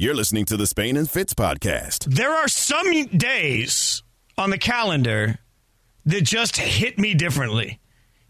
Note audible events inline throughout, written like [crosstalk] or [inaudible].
You're listening to the Spain and Fitz podcast. There are some days on the calendar that just hit me differently.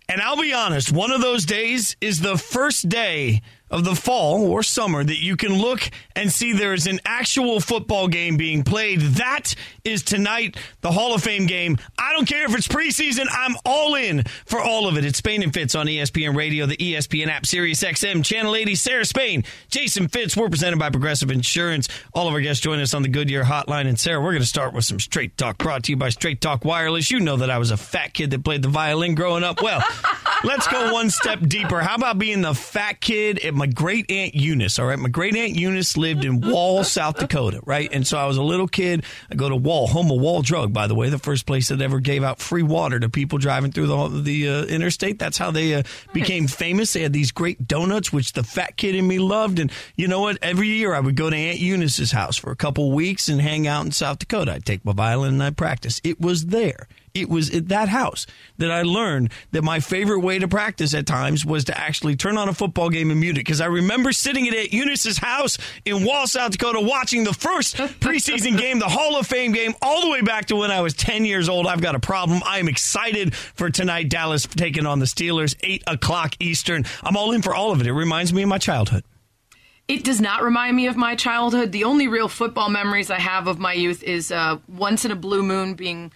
And I'll be honest, one of those days is the first day of the fall or summer that you can look and see there is an actual football game being played. That is tonight, the Hall of Fame game. I don't care if it's preseason, I'm all in for all of it. It's Spain and Fitz on ESPN Radio, the ESPN app, Sirius XM, Channel 80, Sarah Spain, Jason Fitz. We're presented by Progressive Insurance. All of our guests join us on the Goodyear Hotline. And Sarah, we're going to start with some straight talk brought to you by Straight Talk Wireless. You know that I was a fat kid that played the violin growing up. Well, [laughs] let's go one step deeper. How about being the fat kid at my great aunt Eunice. All right, my great aunt Eunice lived in Wall, South Dakota. Right, and so I was a little kid. I go to Wall, home of Wall Drug, by the way, the first place that ever gave out free water to people driving through the the uh, interstate. That's how they uh, became famous. They had these great donuts, which the fat kid in me loved. And you know what? Every year I would go to Aunt Eunice's house for a couple weeks and hang out in South Dakota. I'd take my violin and I'd practice. It was there. It was at that house that I learned that my favorite way to practice at times was to actually turn on a football game and mute it. Because I remember sitting at Eunice's house in Wall, South Dakota, watching the first preseason game, the Hall of Fame game, all the way back to when I was 10 years old. I've got a problem. I am excited for tonight. Dallas taking on the Steelers, 8 o'clock Eastern. I'm all in for all of it. It reminds me of my childhood. It does not remind me of my childhood. The only real football memories I have of my youth is uh, once in a blue moon being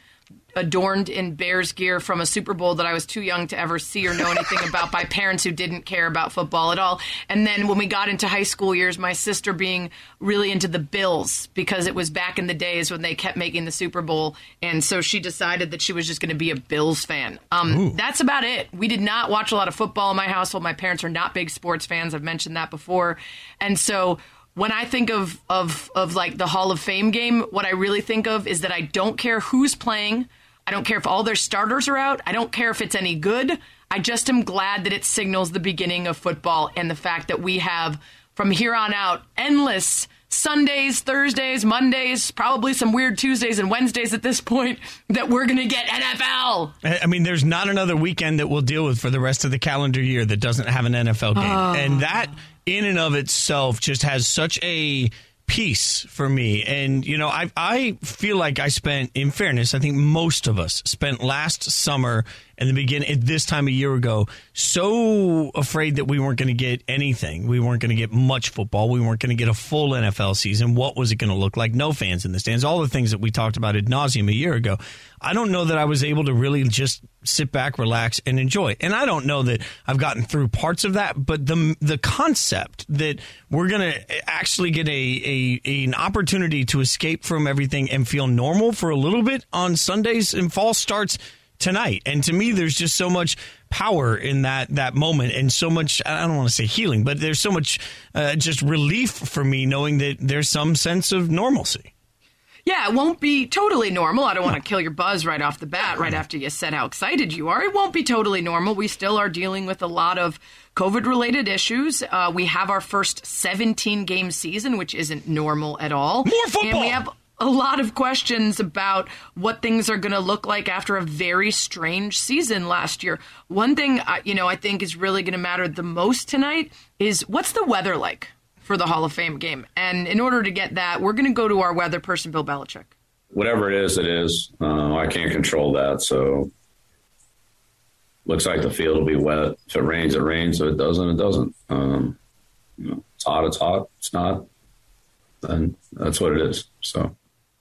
adorned in Bears gear from a Super Bowl that I was too young to ever see or know anything about by parents who didn't care about football at all. And then when we got into high school years, my sister being really into the Bills because it was back in the days when they kept making the Super Bowl. And so she decided that she was just going to be a Bills fan. Um, that's about it. We did not watch a lot of football in my household. My parents are not big sports fans. I've mentioned that before. And so when I think of, of, of like the Hall of Fame game, what I really think of is that I don't care who's playing. I don't care if all their starters are out. I don't care if it's any good. I just am glad that it signals the beginning of football and the fact that we have, from here on out, endless Sundays, Thursdays, Mondays, probably some weird Tuesdays and Wednesdays at this point that we're going to get NFL. I mean, there's not another weekend that we'll deal with for the rest of the calendar year that doesn't have an NFL game. Oh. And that, in and of itself, just has such a peace for me. And, you know, I, I feel like I spent, in fairness, I think most of us spent last summer and the beginning, at this time a year ago, so afraid that we weren't going to get anything. We weren't going to get much football. We weren't going to get a full NFL season. What was it going to look like? No fans in the stands. All the things that we talked about ad nauseum a year ago. I don't know that I was able to really just sit back, relax, and enjoy. And I don't know that I've gotten through parts of that, but the the concept that we're going to actually get a, a an opportunity to escape from everything and feel normal for a little bit on Sundays and fall starts tonight. And to me, there's just so much power in that that moment, and so much. I don't want to say healing, but there's so much uh, just relief for me knowing that there's some sense of normalcy. Yeah, it won't be totally normal. I don't want to kill your buzz right off the bat, right after you said how excited you are. It won't be totally normal. We still are dealing with a lot of COVID related issues. Uh, we have our first 17 game season, which isn't normal at all. More football. And we have a lot of questions about what things are going to look like after a very strange season last year. One thing, uh, you know, I think is really going to matter the most tonight is what's the weather like? for the Hall of Fame game. And in order to get that, we're going to go to our weather person, Bill Belichick. Whatever it is, it is. Uh, I can't control that. So looks like the field will be wet. If it rains, it rains. If it doesn't, it doesn't. Um, you know, it's hot, it's hot. It's not, then that's what it is. So.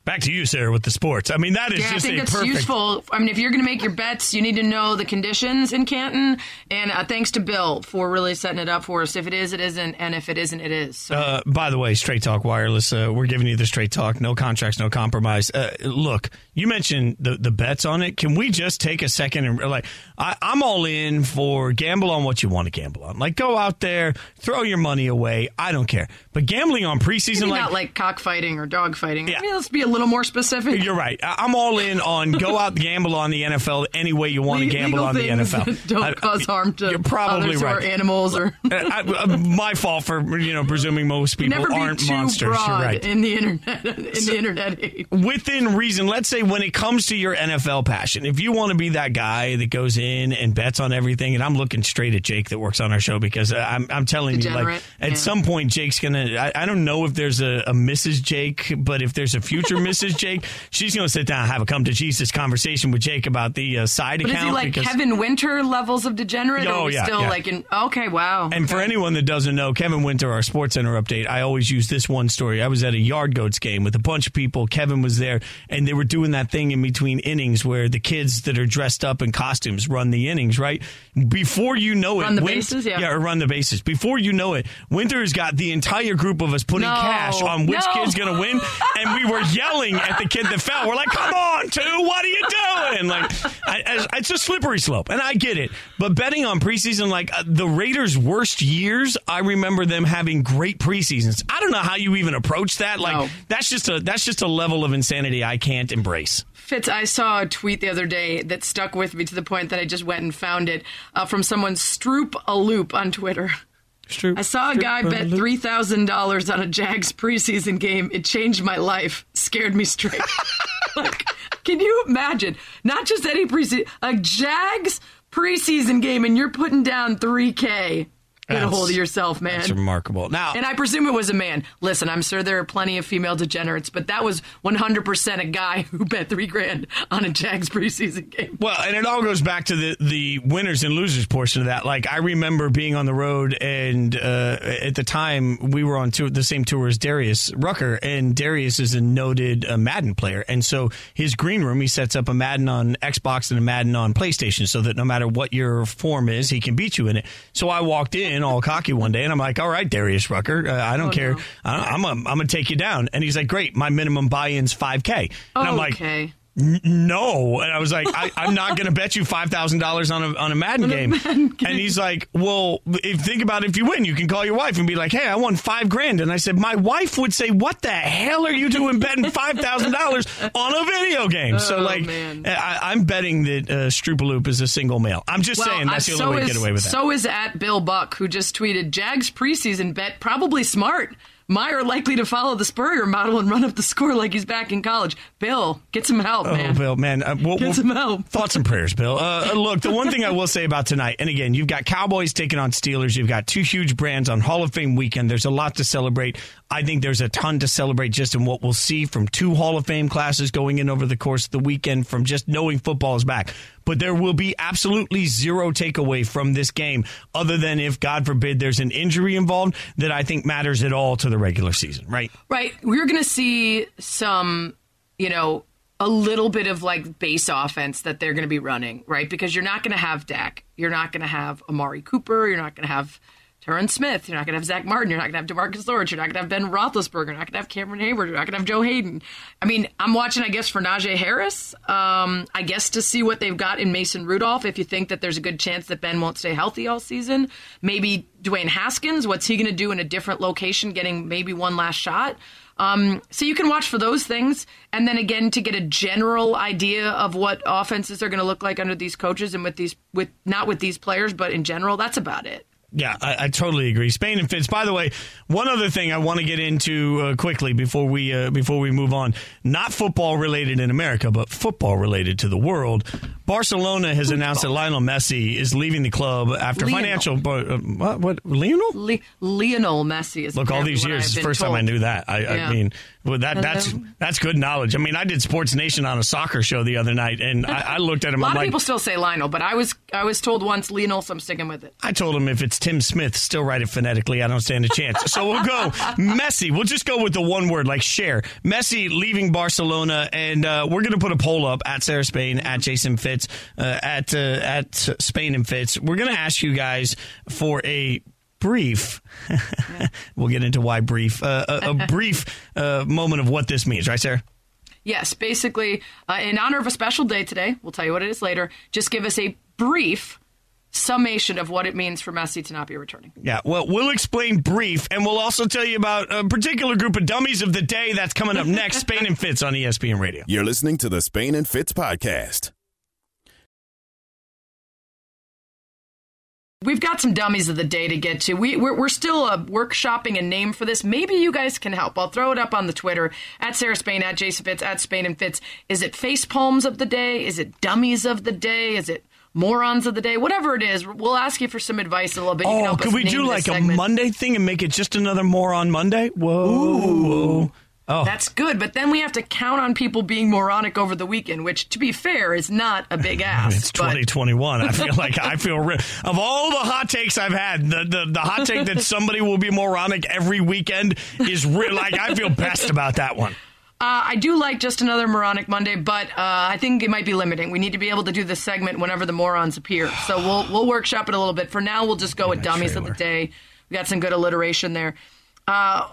Back to you, Sarah, with the sports. I mean, that is yeah, just I think a that's perfect. useful. I mean, if you're going to make your bets, you need to know the conditions in Canton. And uh, thanks to Bill for really setting it up for us. If it is, it isn't, and if it isn't, it is. So. Uh, by the way, Straight Talk Wireless, uh, we're giving you the straight talk, no contracts, no compromise. Uh, look, you mentioned the the bets on it. Can we just take a second and like, I, I'm all in for gamble on what you want to gamble on. Like, go out there, throw your money away. I don't care. But gambling on preseason, Maybe like, not like cockfighting or dogfighting. Yeah. I mean, let's be a little more specific. You're right. I- I'm all in on go [laughs] out gamble on the NFL any way you want to gamble on the NFL. Don't I- cause harm to You're probably right. or animals or. [laughs] I, my fault for you know presuming most people aren't monsters. broad You're right. in the internet. In the internet age. Within reason, let's say when it comes to your NFL passion, if you want to be that guy that goes in and bets on everything, and I'm looking straight at Jake that works on our show because I'm, I'm telling you, like at yeah. some point Jake's gonna. I, I don't know if there's a, a Mrs. Jake, but if there's a future [laughs] Mrs. Jake, she's gonna sit down and have a come to Jesus conversation with Jake about the uh, side But is account. he like because- Kevin Winter levels of degenerate? Oh, yeah, still yeah. like in okay, wow. And for anyone that doesn't know, Kevin Winter, our SportsCenter update, I always use this one story. I was at a Yard Goats game with a bunch of people. Kevin was there, and they were doing that thing in between innings where the kids that are dressed up in costumes run the innings, right? Before you know it, Run the Win- bases, yeah. or run the bases. Before you know it, Winter's got the entire group of us putting No, cash on which no. kid's going to win, and we were yelling at the kid that fell. We're like, "Come on, two! What are you doing?" Like, I, I, it's a slippery slope, and I get it. But betting on preseason, like uh, the Raiders' worst years, I remember them having great preseasons. I don't know how you even approach that. Like, No. that's just a that's just a level of insanity I can't embrace. Fitz, I saw a tweet the other day that stuck with me to the point that I just went and found it uh, from someone Stroop a loop on Twitter. I saw a guy bet three thousand dollars on a Jags preseason game. It changed my life. Scared me straight. [laughs] like, can you imagine? Not just any preseason, a Jags preseason game, and you're putting down three k. Get a hold of yourself, man. That's remarkable. Now, And I presume it was a man. Listen, I'm sure there are plenty of female degenerates, but that was 100% a guy [laughs] who bet three grand on a Jags preseason game. Well, and it all goes back to the the winners and losers portion of that. Like I remember being on the road, and uh, at the time we were on tour, the same tour as Darius Rucker, and Darius is a noted uh, Madden player, and so his green room he sets up a Madden on Xbox and a Madden on PlayStation, so that no matter what your form is, he can beat you in it. So I walked in all cocky one day, and I'm like, "All right, Darius Rucker, uh, I don't care, I, I'm a, I'm gonna take you down." And he's like, "Great, my minimum buy-in's 5K," and I'm like. okay. N- no. And i was like I, i'm not going to bet you $5000 on a, on a madden game. And he's like well if think about it, if you win you can call your wife and be like hey i won five grand. And i said my wife would say what the hell are you doing betting $5000 on a video game? So Oh, like man. I, i'm betting that uh, Stroopaloop is a single male. I'm just saying that's the only way so to get away with that. So is at Bill Buck, who just tweeted Jags preseason bet probably smart. Meyer likely to follow the Spurrier model and run up the score like he's back in college. Bill, get some help, Oh, man. Bill, man. Uh, [laughs] we'll, Get we'll- some help. [laughs] Thoughts and prayers, Bill. Uh, uh, look, the one thing I will say about tonight, and again, you've got Cowboys taking on Steelers. You've got two huge brands on Hall of Fame weekend. There's a lot to celebrate. I think there's a ton to celebrate just in what we'll see from two Hall of Fame classes going in over the course of the weekend from just knowing football is back. But there will be absolutely zero takeaway from this game other than if, God forbid, there's an injury involved that I think matters at all to the regular season, right? Right. We're going to see some, you know, a little bit of like base offense that they're going to be running, right? Because you're not going to have Dak. You're not going to have Amari Cooper. You're not going to have Terrence Smith. You're not going to have Zack Martin. You're not going to have DeMarcus Lawrence. You're not going to have Ben Roethlisberger. You're not going to have Cameron Heyward. You're not going to have Joe Haden. I mean, I'm watching, I guess, for Najee Harris. Um, I guess to see what they've got in Mason Rudolph. If you think that there's a good chance that Ben won't stay healthy all season, maybe Dwayne Haskins. What's he going to do in a different location, getting maybe one last shot? Um, so you can watch for those things, and then again to get a general idea of what offenses are going to look like under these coaches and with these with not with these players, but in general. That's about it. Yeah, I, I totally agree. Spain and Fitz. By the way, one other thing I want to get into uh, quickly before we uh, before we move on, not football related in America, but football related to the world. Barcelona has announced that Lionel Messi is leaving the club after Lionel. financial. Uh, what? What? Lionel? Le- Lionel Messi is Look, all these years, it's the first time I knew that. I, Yeah. I mean, well, that that's that's good knowledge. I mean, I did Sports Nation on a soccer show the other night, and I, I looked at him. A lot I'm of like, people still say Lionel, but I was I was told once Lionel, so I'm sticking with it. I told him if it's Tim Smith, still write it phonetically. I don't stand a chance. So we'll go [laughs] Messi. We'll just go with the one word, like Cher. Messi leaving Barcelona, and uh, we're going to put a poll up at Sarah Spain, at Jason Fitz, uh, at uh, at Spain and Fitz. We're going to ask you guys for a brief. [laughs] we'll get into why brief. Uh, a, a [laughs] brief uh, moment of what this means, right, Sarah? Yes, basically, uh, in honor of a special day today, we'll tell you what it is later. Just give us a brief summation of what it means for Messi to not be returning. Yeah, well, we'll explain brief, and we'll also tell you about a particular group of dummies of the day that's coming up next. [laughs] Spain and Fitz on ESPN Radio. You're listening to the Spain and Fitz podcast. We've got some dummies of the day to get to. We, we're, we're still uh, workshopping a name for this. Maybe you guys can help. I'll throw it up on the Twitter at Sarah Spain, at Jason Fitz, at Spain and Fitz. Is it face palms of the day? Is it dummies of the day? Is it morons of the day, whatever it is. We'll ask you for some advice a little bit. You can Oh, could we do like a segment. Monday thing and make it just another moron Monday? Whoa. Oh, That's good, but then we have to count on people being moronic over the weekend, which, to be fair, is not a big [laughs] ask. It's but- 2021. I feel like I feel re- of all the hot takes I've had, the, the the hot take that [laughs] somebody will be moronic every weekend is re- like I feel best about that one. Uh, I do like just another moronic Monday, but uh, I think it might be limiting. We need to be able to do this segment whenever the morons appear. [sighs] So we'll we'll workshop it a little bit. For now, we'll just go with dummies of the day. We got some good alliteration there. Uh,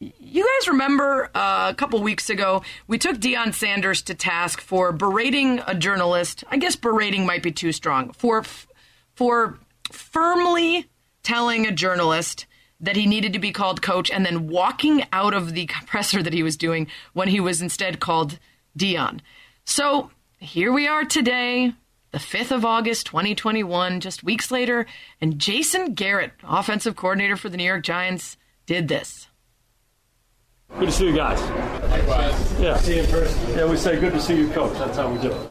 you guys remember uh, a couple weeks ago we took Deion Sanders to task for berating a journalist. I guess berating might be too strong for for firmly telling a journalist that he needed to be called coach and then walking out of the [laughs] presser that he was doing when he was instead called Dion. So here we are today, the 5th of August, 2021, just weeks later, and Jason Garrett, offensive coordinator for the New York Giants, did this. Good to see you guys. Likewise. Yeah. See you in person. Yeah, we say good to see you, coach. That's how we do it.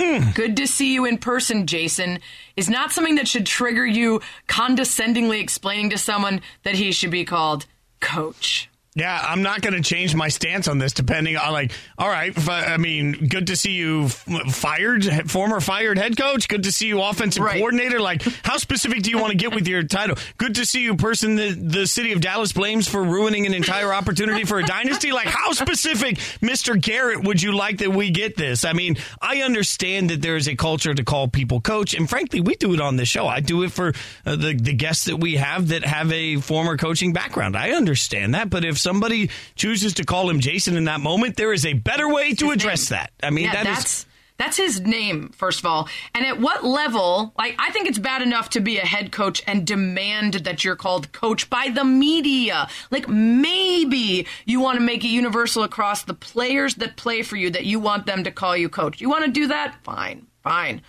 Hmm. Good to see you in person, Jason, is not something that should trigger you condescendingly explaining to someone that he should be called coach. Yeah, I'm not going to change my stance on this depending on like, all right, f- I mean, good to see you fired, former fired head coach. Good to see you offensive Right. coordinator. Like, how specific do you want to get with your title? Good to see you person that the city of Dallas blames for ruining an entire opportunity for a dynasty. Like, how specific, Mr. Garrett, would you like that we get this? I mean, I understand that there is a culture to call people coach, and frankly, we do it on the show. I do it for uh, the the guests that we have that have a former coaching background. I understand that, but if somebody chooses to call him Jason in that moment, there is a better way to address that. I mean, yeah, that is- that's that's his name first of all. And at what level? Like, I think it's bad enough to be a head coach and demand that you're called coach by the media. Like, maybe you want to make it universal across the players that play for you that you want them to call you coach. You want to do that? Fine, fine.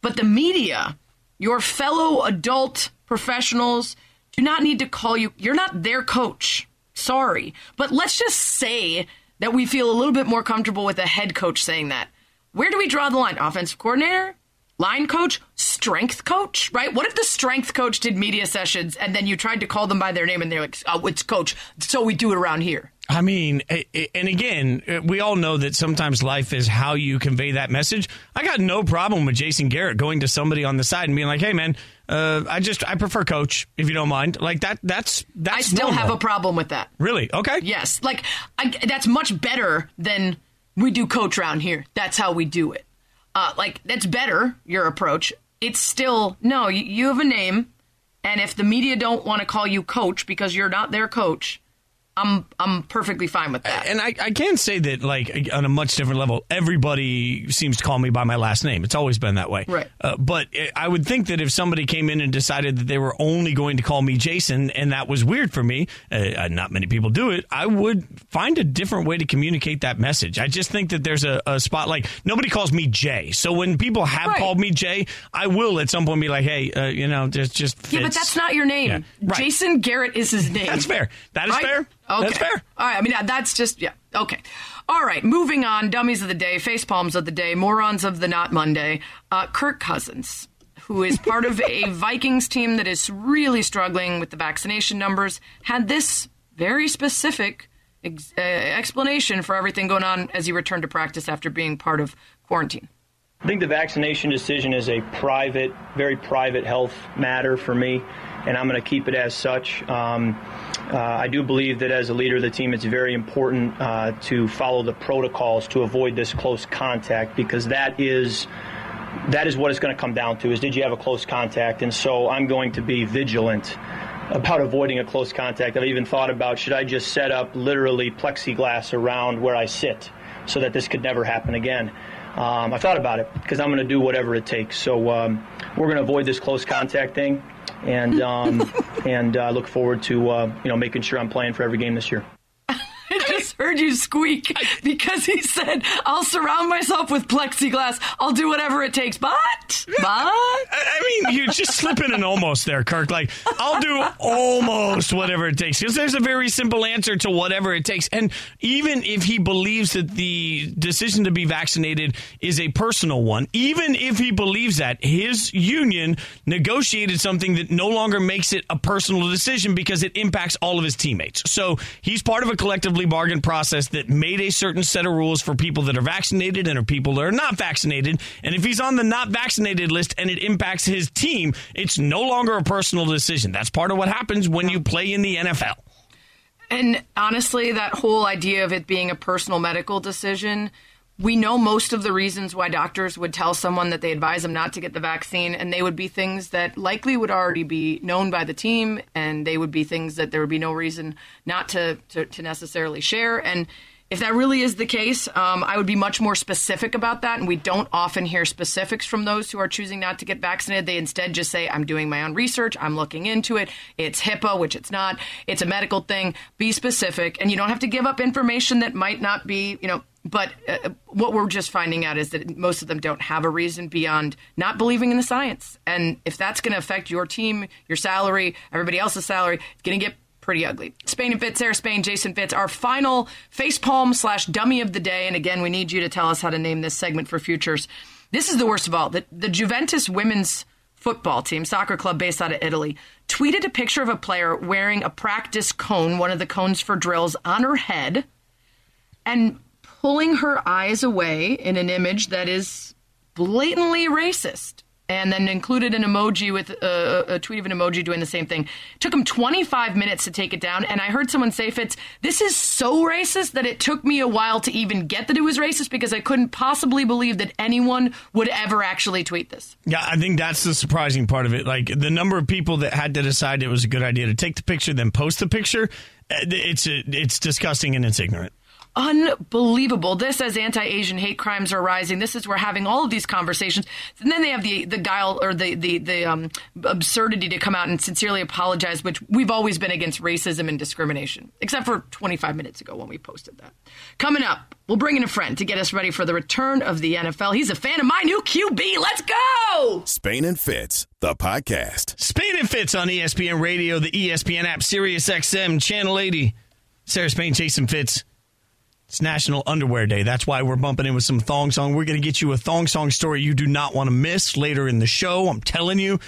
But the media, your fellow adult professionals, do not need to call you. You're not their coach. Sorry. But let's just say that we feel a little bit more comfortable with a head coach saying that. Where do we draw the line? Offensive coordinator? Line coach? Strength coach? Right? What if the strength coach did media sessions and then you tried to call them by their name and they're like, oh, it's coach. So we do it around here. I mean, and again, uh, we all know that sometimes life is how you convey that message. I got no problem with Jason Garrett going to somebody on the side and being like, "Hey, man, uh, I just I prefer coach if you don't mind." Like that. That's that's. I still normal. have a problem with that. really okay. Yes, like I, that's much better than we do coach around here. That's how we do it. Uh, like that's better your approach. It's still no. You, you have a name, and if the media don't want to call you coach because you're not their coach, I'm I'm perfectly fine with that. And I, I can say that, like, on a much different level, everybody seems to call me by my last name. It's always been that way. Right. Uh, but I would think that if somebody came in and decided that they were only going to call me Jason, and that was weird for me, uh, not many people do it, I would find a different way to communicate that message. I just think that there's a, a spot, like, nobody calls me Jay. So when people have Right. called me Jay, I will at some point be like, hey, uh, you know, just, just yeah, but that's not your name. Yeah. Right. Jason Garrett is his name. That's fair. That is Right? fair. Okay. That's fair. All right. I mean, that's just, yeah. Okay. All right. Moving on. Dummies of the day, face palms of the day, morons of the not Monday. Uh, Kirk Cousins, who is part of a [laughs] Vikings team that is really struggling with the vaccination numbers, had this very specific ex- uh, explanation for everything going on as he returned to practice after being part of quarantine. I think the vaccination decision is a private, very private health matter for me, and I'm going to keep it as such. Um, uh, I do believe that as a leader of the team, it's very important uh, to follow the protocols to avoid this close contact because that is that is what it's going to come down to: is did you have a close contact? And so I'm going to be vigilant about avoiding a close contact. I've even thought about should I just set up literally plexiglass around where I sit so that this could never happen again. Um, I thought about it because I'm going to do whatever it takes. So um, we're going to avoid this close contact thing, and um, [laughs] and uh, look forward to uh, you know making sure I'm playing for every game this year. Just heard you squeak because he said, I'll surround myself with plexiglass. I'll do whatever it takes. But, but. I mean, you're just slip in an almost there, Kirk. Like, I'll do almost whatever it takes. Because there's a very simple answer to whatever it takes. And even if he believes that the decision to be vaccinated is a personal one, even if he believes that, his union negotiated something that no longer makes it a personal decision because it impacts all of his teammates. So he's part of a collectively bargained process that made a certain set of rules for people that are vaccinated and are people that are not vaccinated. And if he's on the not vaccinated list and it impacts his team, it's no longer a personal decision. That's part of what happens when you play in the NFL. And honestly, that whole idea of it being a personal medical decision, we know most of the reasons why doctors would tell someone that they advise them not to get the vaccine, and they would be things that likely would already be known by the team, and they would be things that there would be no reason not to, to, to necessarily share. And if that really is the case, um, I would be much more specific about that. And we don't often hear specifics from those who are choosing not to get vaccinated. They instead just say, I'm doing my own research, I'm looking into it. It's HIPAA, which it's not. It's a medical thing. Be specific. And you don't have to give up information that might not be, you know, but uh, what we're just finding out is that most of them don't have a reason beyond not believing in the science. And if that's going to affect your team, your salary, everybody else's salary, it's going to get pretty ugly. Spain and Fitz, Sarah Spain, Jason Fitz, our final facepalm slash dummy of the day. And again, we need you to tell us how to name this segment for futures. This is the worst of all. The, the Juventus women's football team, soccer club based out of Italy, tweeted a picture of a player wearing a practice cone, one of the cones for drills, on her head and pulling her eyes away in an image that is blatantly racist and then included an emoji with uh, a tweet of an emoji doing the same thing. It took him 25 minutes to take it down, and I heard someone say, "Fitz, this is so racist that it took me a while to even get that it was racist because I couldn't possibly believe that anyone would ever actually tweet this." Yeah, I think that's the surprising part of it. Like the number of people that had to decide it was a good idea to take the picture, then post the picture. uh, It's it's disgusting and it's ignorant. Unbelievable. This as anti-Asian hate crimes are rising. This is we're having all of these conversations, and then they have the the guile or the the the um, absurdity to come out and sincerely apologize, which we've always been against racism and discrimination, except for 25 minutes ago when we posted that. Coming up, we'll bring in a friend to get us ready for the return of the NFL. He's a fan of my new QB. Let's go. Spain and Fitz, the podcast. Spain and Fitz on ESPN Radio, the ESPN app, Sirius XM, Channel 80. Sarah Spain, Jason Fitz. It's National Underwear Day. That's why we're bumping in with some thong song. We're going to get you a thong song story you do not want to miss later in the show. I'm telling you.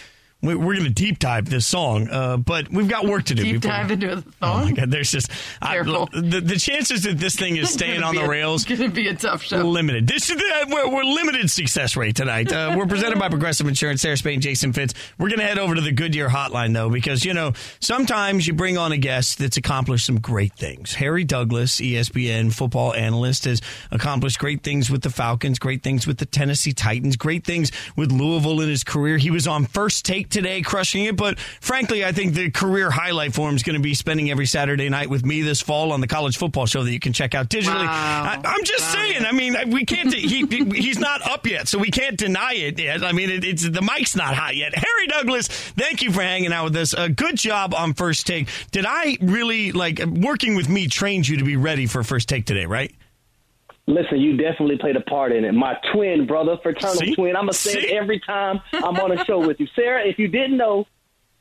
We- We're going to deep dive this song, uh, but we've got work to do. Deep before- dive into the Oh my. God! There's just I, [laughs] Careful. the the chances that this thing is staying on the rails It's going to be a tough show. limited. This is the, we're, we're limited success rate tonight. Uh, we're presented by Progressive Insurance. Sarah Spain, Jason Fitz. We're going to head over to the Goodyear Hotline though, because you know sometimes you bring on a guest that's accomplished some great things. Harry Douglas, ESPN football analyst, has accomplished great things with the Falcons, great things with the Tennessee Titans, great things with Louisville in his career. He was on First Take today, crushing it. But frankly, I think the career highlight for him is going to be spending every Saturday night with me this fall on the college football show that you can check out digitally. Wow. I, I'm just saying. I mean, we can't. He, he's not up yet, so we can't deny it yet. I mean, it, it's the mic's not hot yet. Harry Douglas, thank you for hanging out with us. Uh, good job on first take. Did I really like working with me? Trained you to be ready for first take today, right? Listen, you definitely played a part in it. My twin brother, fraternal See? twin. I'm gonna say it every time I'm on a show with you, Sarah. If you didn't know,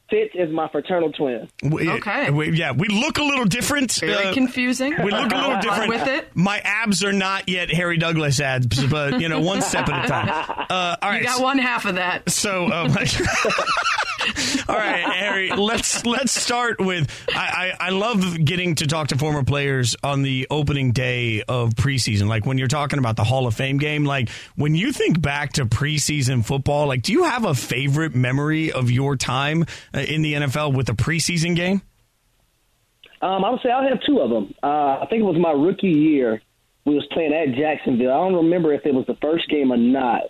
Fitz is my fraternal twin. We- Okay. we- yeah, we look a little different. Very uh, confusing. We look a little different with it. My abs are not yet Harry Douglas abs, but you know, one step at a time. [laughs] Uh, all right, You got one half of that. So, um, [laughs] [laughs] all right, Harry. Let's let's start with. I, I I love getting to talk to former players on the opening day of preseason. Like when you're talking about the Hall of Fame game. Like when you think back to preseason football. Like, do you have a favorite memory of your time uh, in the NFL with a preseason game? Um, I would say I'll have two of them. Uh, I think it was my rookie year. We was playing at Jacksonville. I don't remember if it was the first game or not,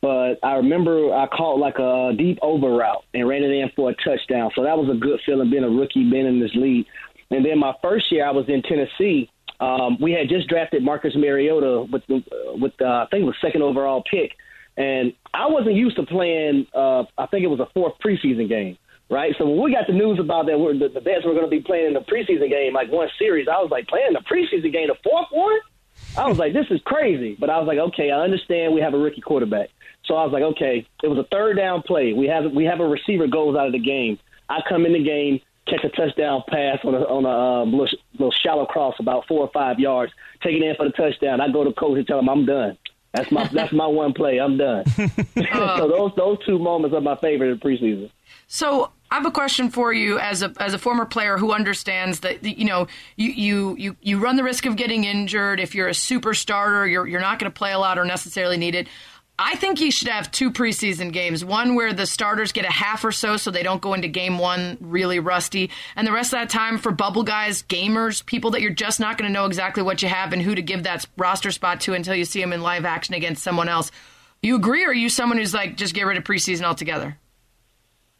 but I remember I caught like a deep over route and ran it in for a touchdown. So that was a good feeling being a rookie, being in this league. And then my first year, I was in Tennessee. Um, we had just drafted Marcus Mariota with the, with I think it was second overall pick, and I wasn't used to playing. Uh, I think it was a fourth preseason game. right? So when we got the news about that, we're, the, the Bears were going to be playing in the preseason game, like one series, I was like, playing the preseason game, the fourth one? I was like, this is crazy. But I was like, okay, I understand we have a rookie quarterback. So I was like, okay, it was a third down play. We have we have a receiver goes out of the game. I come in the game, catch a touchdown pass on a on a um, little, little shallow cross about four or five yards, take it in for the touchdown. I go to coach and tell him I'm done. That's my that's my one play. I'm done. [laughs] [laughs] so those those two moments are my favorite in preseason. So I have a question for you as a as a former player who understands that you know you you you, you run the risk of getting injured if you're a super starter. You're you're not going to play a lot or necessarily need it. I think you should have two preseason games. One where the starters get a half or so so they don't go into game one really rusty. And the rest of that time for bubble guys, gamers, people that you're just not going to know exactly what you have and who to give that roster spot to until you see them in live action against someone else. You agree or are you someone who's like, just get rid of preseason altogether?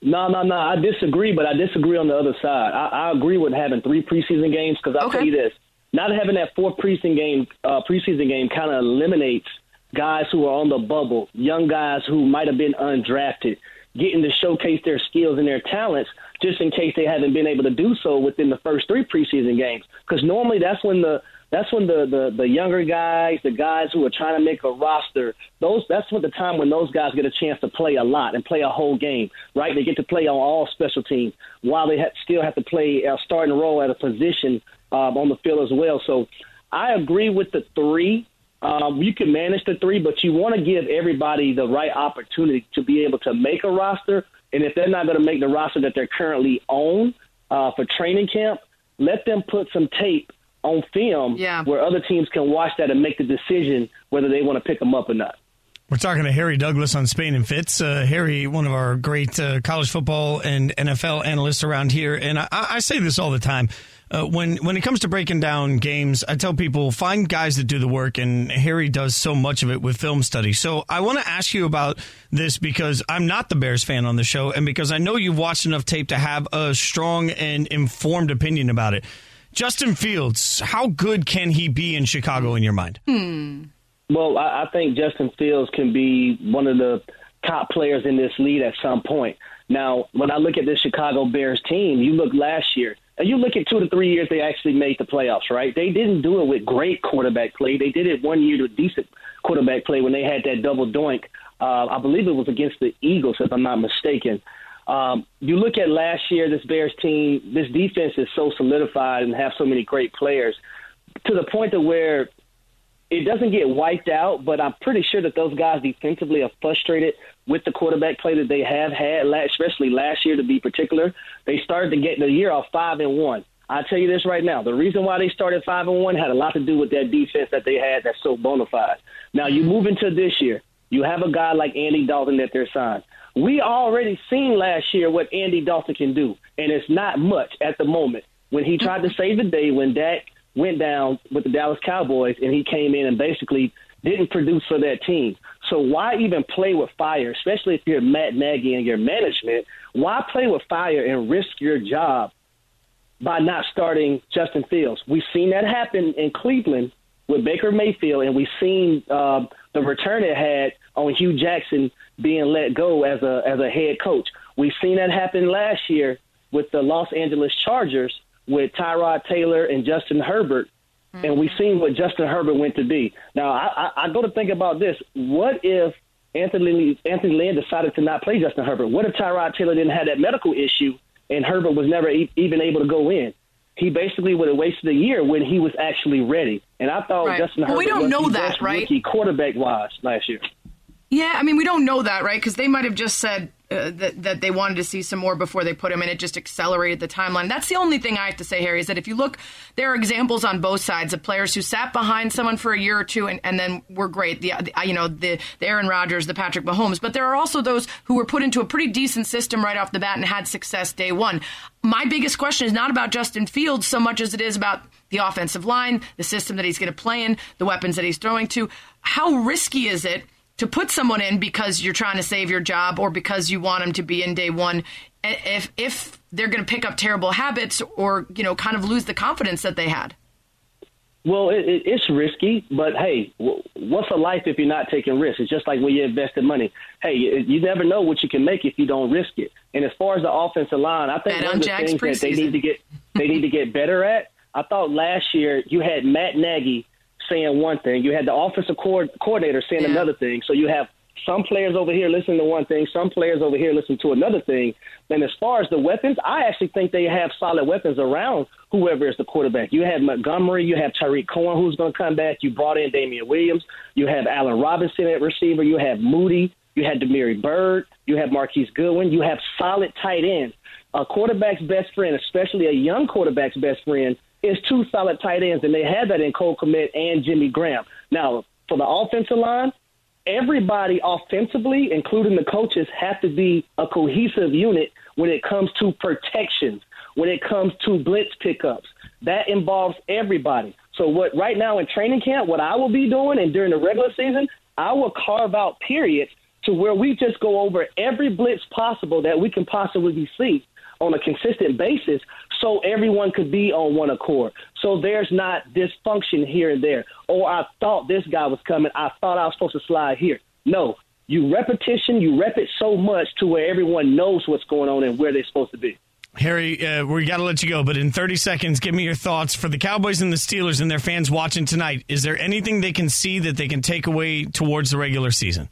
No, no, no. I disagree, but I disagree on the other side. I, I agree with having three preseason games because I'll Okay. tell you this: not having that fourth preseason game, uh, preseason game, kind of eliminates guys who are on the bubble, young guys who might have been undrafted, getting to showcase their skills and their talents, just in case they haven't been able to do so within the first three preseason games. Because normally that's when the that's when the, the the younger guys, the guys who are trying to make a roster, those that's what the time when those guys get a chance to play a lot and play a whole game, right? They get to play on all special teams while they ha- still have to play a starting role at a position um, on the field as well. So I agree with the three. Um, you can manage the three, but you want to give everybody the right opportunity to be able to make a roster. And if they're not going to make the roster that they're currently on uh, for training camp, let them put some tape on film Yeah. where other teams can watch that and make the decision whether they want to pick them up or not. We're talking to Harry Douglas on Spain and Fitz. Uh, Harry, one of our great uh, college football and NFL analysts around here, and I, I say this all the time. Uh, when when it comes to breaking down games, I tell people find guys that do the work, and Harry does so much of it with film study. So I want to ask you about this because I'm not the Bears fan on the show, and because I know you've watched enough tape to have a strong and informed opinion about it. Justin Fields, how good can he be in Chicago in your mind? Well, I, I think Justin Fields can be one of the top players in this league at some point. Now, when I look at this Chicago Bears team, you look last year, you look at two to three years they actually made the playoffs, right? They didn't do it with great quarterback play. They did it one year with decent quarterback play when they had that double doink. Uh, I believe it was against the Eagles, if I'm not mistaken. Um, you look at last year, this Bears team, this defense is so solidified and have so many great players to the point to where it doesn't get wiped out, but I'm pretty sure that those guys defensively are frustrated with the quarterback play that they have had, especially last year to be particular. They started to get the year off five and one. I tell you this right now: the reason why they started five and one had a lot to do with that defense that they had that's so bona fide. Now you move into this year, you have a guy like Andy Dalton that they're signed. We already seen last year what Andy Dalton can do, and it's not much at the moment. When he tried to save the day, when Dak went down with the Dallas Cowboys, and he came in and basically didn't produce for that team. So why even play with fire, especially if you're Matt Nagy and your management? Why play with fire and risk your job by not starting Justin Fields? We've seen that happen in Cleveland with Baker Mayfield, and we've seen uh, the return it had on Hue Jackson being let go as a as a head coach. We've seen that happen last year with the Los Angeles Chargers with Tyrod Taylor and Justin Herbert, and we've seen what Justin Herbert went to be. Now, I, I, I go to think about this: what if Anthony Anthony Lynn decided to not play Justin Herbert? What if Tyrod Taylor didn't have that medical issue and Herbert was never e- even able to go in? He basically would have wasted a year when he was actually ready. And I thought Right. Justin Well, Herbert we don't was know the that, best right? rookie quarterback wise last year. Yeah, I mean, we don't know that, right? Because they might have just said uh, that that they wanted to see some more before they put him in. It just accelerated the timeline. That's the only thing I have to say, Harry, is that if you look, there are examples on both sides of players who sat behind someone for a year or two and, and then were great. The, the you know the, the Aaron Rodgers, the Patrick Mahomes, but there are also those who were put into a pretty decent system right off the bat and had success day one. My biggest question is not about Justin Fields so much as it is about the offensive line, the system that he's going to play in, the weapons that he's throwing to. How risky is it? To put someone in because you're trying to save your job or because you want them to be in day one if if they're going to pick up terrible habits or you know kind of lose the confidence that they had Well, it, it, it's risky, but hey, w- what's a life if you're not taking risks? It's just like when you invest in money. Hey, you, you never know what you can make if you don't risk it. And as far as the offensive line, I think Bet one on of the Jack's things that they need to get they need to get better at. I thought last year you had Matt Nagy saying one thing, you had the offensive co- coordinator saying Yeah. another thing. So you have some players over here listening to one thing, some players over here listening to another thing. And as far as the weapons, I actually think they have solid weapons around whoever is the quarterback. You have Montgomery, you have Tarik Cohen, who's going to come back. You brought in Damien Williams. You have Allen Robinson at receiver. You have Moody. You had Damiere Byrd. You have Marquise Goodwin. You have solid tight ends. A quarterback's best friend, especially a young quarterback's best friend, is two solid tight ends, and they had that in Cole Kmet and Jimmy Graham. Now, for the offensive line, everybody offensively, including the coaches, have to be a cohesive unit when it comes to protections, when it comes to blitz pickups. That involves everybody. So what right now in training camp, what I will be doing and during the regular season, I will carve out periods to where we just go over every blitz possible that we can possibly see on a consistent basis so everyone could be on one accord. So there's not dysfunction here and there. Or I thought this guy was coming. I thought I was supposed to slide here. No. You repetition, you rep it so much to where everyone knows what's going on and where they're supposed to be. Harry, uh, we got to let you go, but in 30 seconds, give me your thoughts for the Cowboys and the Steelers and their fans watching tonight. Is there anything they can see that they can take away towards the regular season?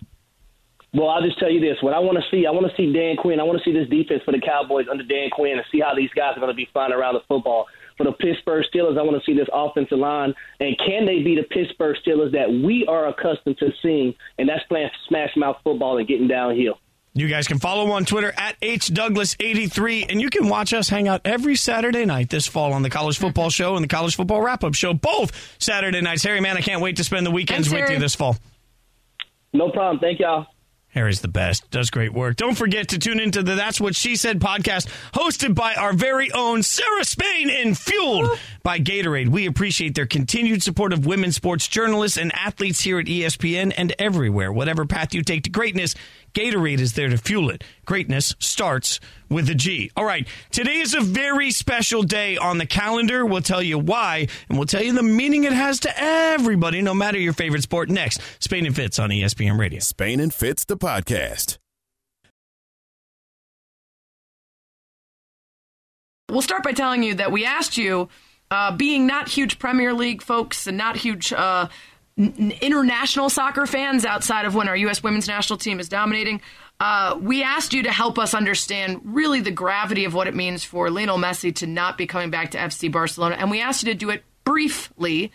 Well, I'll just tell you this. What I want to see, I want to see Dan Quinn. I want to see this defense for the Cowboys under Dan Quinn and see how these guys are going to be flying around the football. For the Pittsburgh Steelers, I want to see this offensive line. And can they be the Pittsburgh Steelers that we are accustomed to seeing? And that's playing smash mouth football and getting downhill. You guys can follow on Twitter at HDouglas83, and you can watch us hang out every Saturday night this fall on the College Football Show and the College Football Wrap Up Show, both Saturday nights. Harry, man, I can't wait to spend the weekends Thanks, with you this fall. No problem. Thank y'all. Harry's the best, does great work. Don't forget to tune into the That's What She Said podcast, hosted by our very own Sarah Spain and fueled by Gatorade. We appreciate their continued support of women's sports journalists and athletes here at ESPN and everywhere. Whatever path you take to greatness, Gatorade is there to fuel it. Greatness starts with a G. All right, today is a very special day on the calendar. We'll tell you why, and we'll tell you the meaning it has to everybody, no matter your favorite sport. Next, Spain and Fitz on ESPN Radio. Spain and Fitz, the podcast. We'll start by telling you that we asked you, uh, being not huge Premier League folks and not huge uh, n- international soccer fans outside of when our U.S. women's national team is dominating, uh, we asked you to help us understand really the gravity of what it means for Lionel Messi to not be coming back to FC Barcelona. And we asked you to do it briefly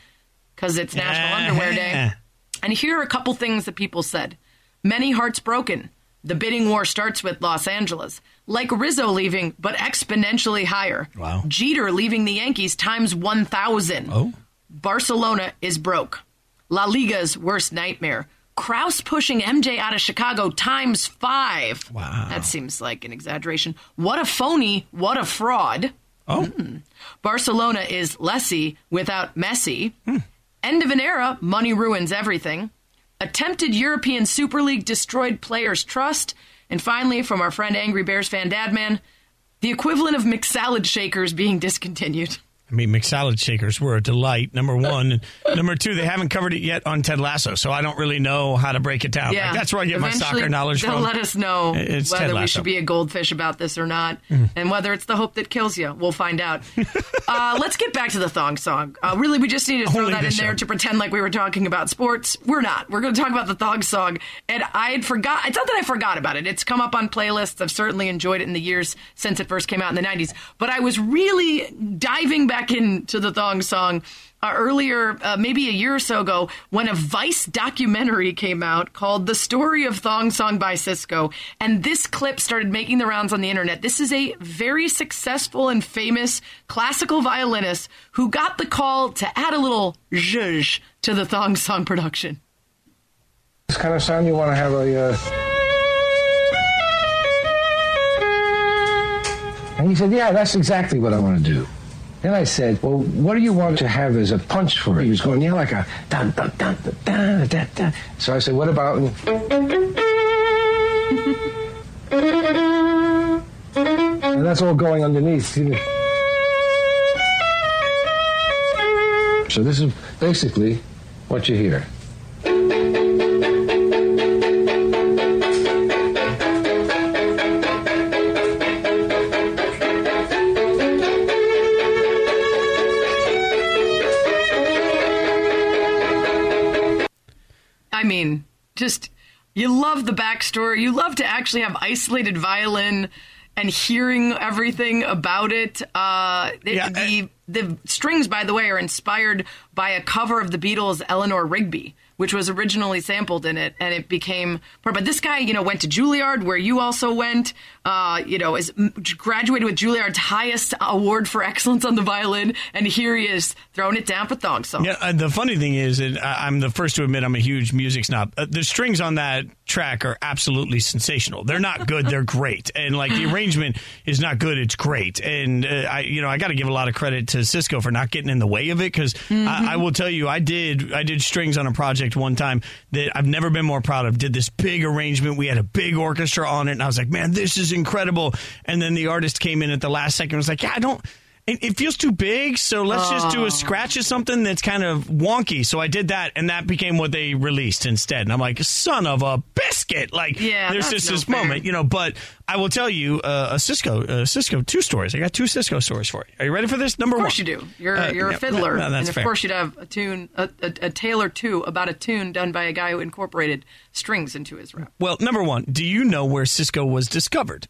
because it's National Underwear Day. [laughs] And here are a couple things that people said. Many hearts broken. The bidding war starts with Los Angeles. Like Rizzo leaving, but exponentially higher. Wow. Jeter leaving the Yankees times 1,000. Oh. Barcelona is broke. La Liga's worst nightmare. Krause pushing MJ out of Chicago times five. Wow. That seems like an exaggeration. What a phony. What a fraud. Oh. Hmm. Barcelona is Lessie without Messi. Hmm. End of an era, money ruins everything. Attempted European Super League destroyed players' trust. And finally, from our friend Angry Bears fan Dadman, the equivalent of McSalad shakers being discontinued. [laughs] I mean, McSalad shakers were a delight. Number one, number two, they haven't covered it yet on Ted Lasso, so I don't really know how to break it down. Yeah, Like, that's where I get my soccer knowledge they'll from. let us know It's whether we should be a goldfish about this or not, and whether it's the hope that kills you. We'll find out. [laughs] uh, let's get back to the thong song. Uh, really, we just need to throw Only that in there show. to pretend like we were talking about sports. We're not. We're going to talk about the thong song, and I had forgot. It's not that I forgot about it. It's come up on playlists. I've certainly enjoyed it in the years since it first came out in the '90s. But I was really diving back into the thong song uh, earlier, uh, maybe a year or so ago, when a Vice documentary came out called The Story of Thong Song by Sisqó. And this clip started making the rounds on the internet. This is a very successful and famous classical violinist who got the call to add a little zhuzh to the thong song production. This kind of sound you want to have a. Uh... And he said, Yeah, that's exactly what I want to do. Then I said, Well, what do you want to have as a punch for it? He was going, Yeah, like a dun dun dun dun dun dun dun. So I said, What about. and that's all going underneath. So this is basically what you hear. Mean, just you love the backstory. You love to actually have isolated violin and hearing everything about it. Uh, the, Yeah, the the strings, by the way, are inspired by a cover of the Beatles' "Eleanor Rigby." Which was originally sampled in it, and it became part. But this guy, you know, went to Juilliard, where you also went. Uh, you know, is graduated with Juilliard's highest award for excellence on the violin, and here he is throwing it down for thong song. Yeah, uh, the funny thing is, and I'm the first to admit I'm a huge music snob. Uh, the strings on that track are absolutely sensational. They're not good, they're great, and like the arrangement is not good, it's great. And uh, I, you know, I got to give a lot of credit to Sisqó for not getting in the way of it because I, I will tell you, I did, I did strings on a project one time that I've never been more proud of. Did this big arrangement, we had a big orchestra on it, and I was like, man, this is incredible. And then the artist came in at the last second, and was like, yeah, I don't. It, it feels too big, so let's just do a scratch of something that's kind of wonky. So I did that, and that became what they released instead. And I'm like, son of a biscuit! Like, Yeah, there's just no this fair. moment, you know. But I will tell you, uh, a Sisqó, uh, Sisqó, two stories. I got two Sisqó stories for you. Are you ready for this? Number one. Of course one, you do. You're Uh, you're a fiddler, no, and of fair. course you'd have a tune, a, a, a tale or two about a tune done by a guy who incorporated strings into his rap. Well, number one, do you know where Sisqó was discovered?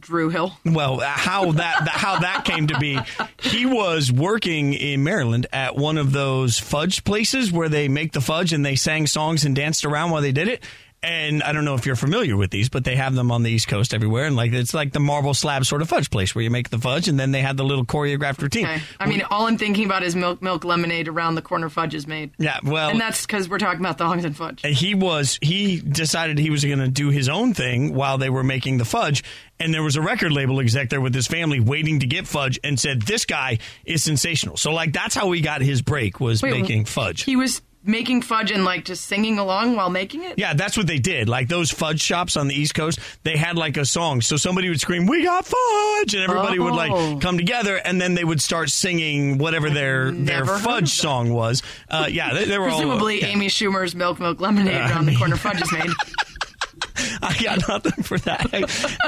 Druid Hill. Well, how that, how that came to be, he was working in Maryland at one of those fudge places where they make the fudge and they sang songs and danced around while they did it. And I don't know if you're familiar with these, but they have them on the East Coast everywhere. And like it's like the marble slab sort of fudge place where you make the fudge and then they have the little choreographed routine. Okay. I mean, all I'm thinking about is milk, milk lemonade around the corner fudge is made. Yeah, well, and that's because we're talking about thongs and fudge. And he was he decided he was going to do his own thing while they were making the fudge and there was a record label exec there with his family waiting to get fudge and said this guy is sensational so like that's how he got his break was Wait, making fudge He was making fudge and like just singing along while making it. yeah, that's what they did. Like those fudge shops on the East Coast, they had like a song. So somebody would scream, "We got fudge!" and everybody would Oh. like come together, and then they would start singing whatever their their never heard of fudge song was. Uh, yeah, they, they were Presumably, all. yeah. Amy Schumer's milk, milk lemonade Uh, around the corner [laughs] fudge is made. [laughs] I got nothing for that.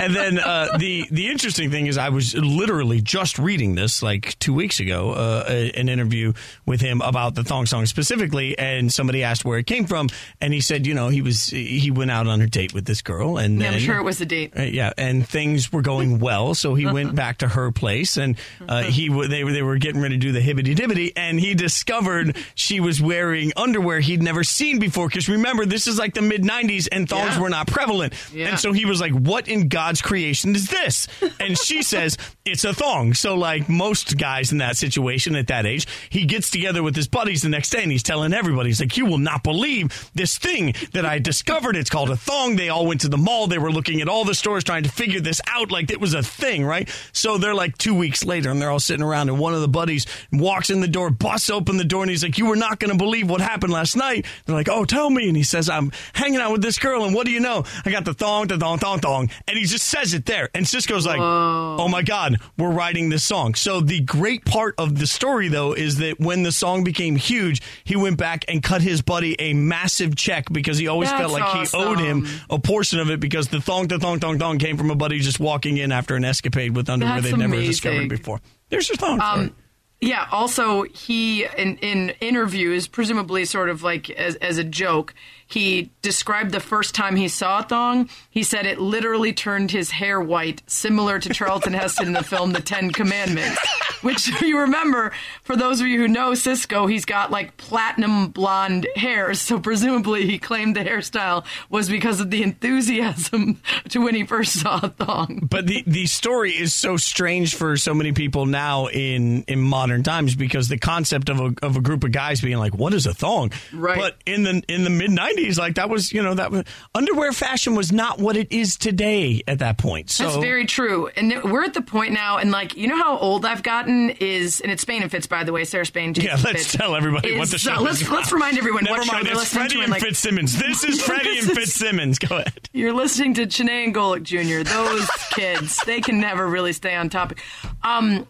and then uh, the the interesting thing is, I was literally just reading this like two weeks ago, uh, a- an interview with him about the thong song specifically, and somebody asked where it came from, and he said, you know, he was he went out on a date with this girl, and Yeah, then, I'm sure it was a date. uh, yeah, and things were going well, so he went back to her place, and uh, he they were they were getting ready to do the hibbity dibbity, and he discovered she was wearing underwear he'd never seen before. Because remember, this is like the mid '90s, and thongs Yeah. were not prevalent, Yeah. and so he was like, "What in God's creation is this?" And she [laughs] says, "It's a thong." So, like most guys in that situation at that age, he gets together with his buddies the next day, and he's telling everybody, "He's like, you will not believe this thing that I discovered. It's called a thong." They all went to the mall. They were looking at all the stores trying to figure this out, like it was a thing, right? So they're like two weeks later, and they're all sitting around, and one of the buddies walks in the door, busts open the door, and he's like, "You were not going to believe what happened last night." They're like, "Oh, tell me." And he says, "I'm hanging out with this girl, and what do you know? I got the thong, the thong, thong, thong," and he just says it there. And Sisqó's like, "Oh my god, we're writing this song." So the great part of the story, though, is that when the song became huge, he went back and cut his buddy a massive check because he always felt That's like he owed him a portion of it because the thong, the thong, thong, thong came from a buddy just walking in after an escapade with underwear That's they'd never discovered before. There's your thong. Um, yeah. Also, he in in interviews, presumably sort of like as as a joke, he described the first time he saw a thong. He said it literally turned his hair white, similar to Charlton Heston in the film The Ten Commandments. Which you remember, for those of you who know Sisqó, he's got like platinum blonde hair. So presumably, he claimed the hairstyle was because of the enthusiasm to when he first saw a thong. but the the story is so strange for so many people now in in modern times because the concept of a of a group of guys being like, "What is a thong?" Right. But in the in the mid '90s, like that was you know that was, underwear fashion was not what it is today at that point. So That's very true. And th- we're at the point now, and like, you know how old I've gotten is, and it's Spain and Fitz, by the way, Sarah Spain. Jason Yeah, let's Fitz, tell everybody what the show uh, let's, is. Let's remind everyone Never what show mind, they're it's listening Freddie to. and like, Fitzsimmons. This is [laughs] Freddie and is- Fitzsimmons. Go ahead. You're listening to Chiney and Golic Jr. Those kids, they can never really stay on topic. Um,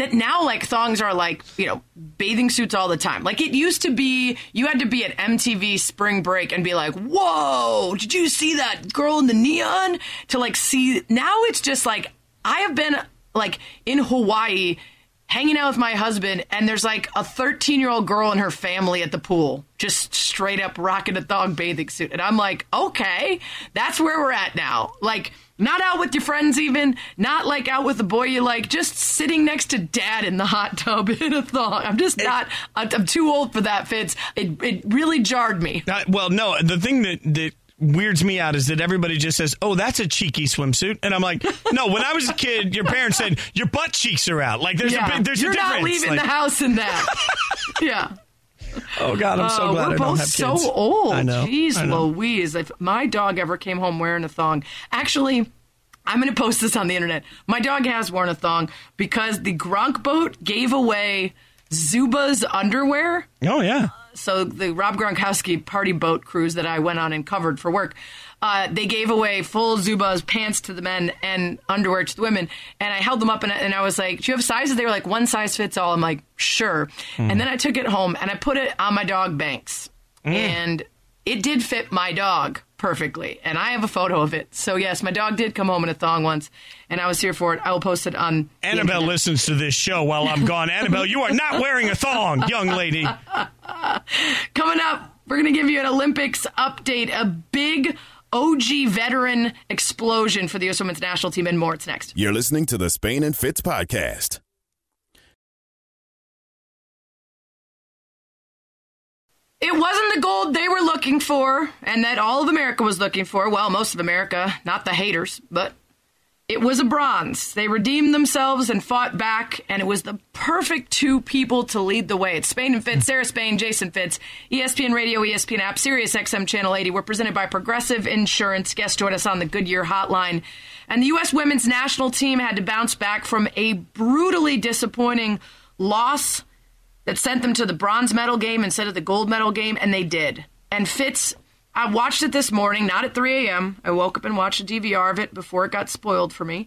that now like thongs are like you know bathing suits all the time. Like it used to be, you had to be at MTV Spring Break and be like, "Whoa, did you see that girl in the neon?" To like see now it's just like I have been like in Hawaii hanging out with my husband and there's like a 13 year old girl and her family at the pool just straight up rocking a thong bathing suit and i'm like okay that's where we're at now like not out with your friends even. Not like out with the boy you like. Just sitting next to dad in the hot tub [laughs] in a thong. I'm just not i'm too old for that fitz. It, it really jarred me. Uh, well, no, the thing that, that weirds me out is that everybody just says, "Oh, that's a cheeky swimsuit," and I'm like, [laughs] "No." When I was a kid, your parents said your butt cheeks are out. Like there's yeah, a big- there's you're a difference. not leaving Like, the house in that. [laughs] Yeah [laughs] Oh God, I'm so Uh, glad we're I don't both have so kids. old. I know. Jeez I know. Louise. If my dog ever came home wearing a thong, actually, I'm going to post this on the internet. My dog has worn a thong because the Gronk boat gave away Zubaz underwear. Oh yeah. So the Rob Gronkowski party boat cruise that I went on and covered for work, uh, they gave away full Zubaz pants to the men and underwear to the women. And I held them up and, and I was like, "Do you have sizes?" They were like, "One size fits all." I'm like, "Sure." And then I took it home and I put it on my dog Banks, and it did fit my dog perfectly. And I have a photo of it. So yes, my dog did come home in a thong once, and I was here for it. I will post it on. Annabelle listens to this show while I'm gone. [laughs] Annabelle, you are not wearing a thong, young lady. [laughs] Coming up, we're going to give you an Olympics update, a big OG veteran explosion for the U.S. women's national team, and more. It's next. You're listening to the Spain and Fitz podcast. It wasn't the gold they were looking for, and that all of America was looking for. Well, most of America, not the haters, but it was a bronze. They redeemed themselves and fought back, and it was the perfect two people to lead the way. It's Spain and Fitz, Sarah Spain, Jason Fitz, ESPN Radio, ESPN app, Sirius XM Channel 80. We're presented by Progressive Insurance. Guests join us on the Goodyear Hotline. And the U.S. women's national team had to bounce back from a brutally disappointing loss that sent them to the bronze medal game instead of the gold medal game, and they did. And Fitz, I watched it this morning, not at 3 a.m. I woke up and watched a DVR of it before it got spoiled for me.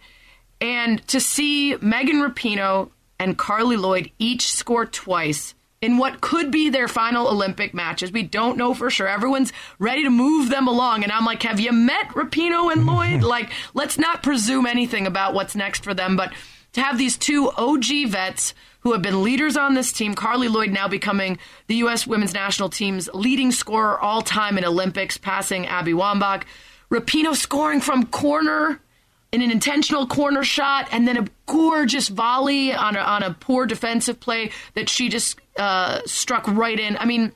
And to see Megan Rapinoe and Carli Lloyd each score twice in what could be their final Olympic matches, we don't know for sure. Everyone's ready to move them along, and I'm like, have you met Rapinoe and Lloyd? [laughs] like, let's not presume anything about what's next for them, but to have these two OG vets who have been leaders on this team. Carli Lloyd now becoming the U.S. women's national team's leading scorer all time in Olympics, passing Abby Wambach. Rapinoe scoring from corner in an intentional corner shot, and then a gorgeous volley on a, on a poor defensive play that she just uh, struck right in. I mean,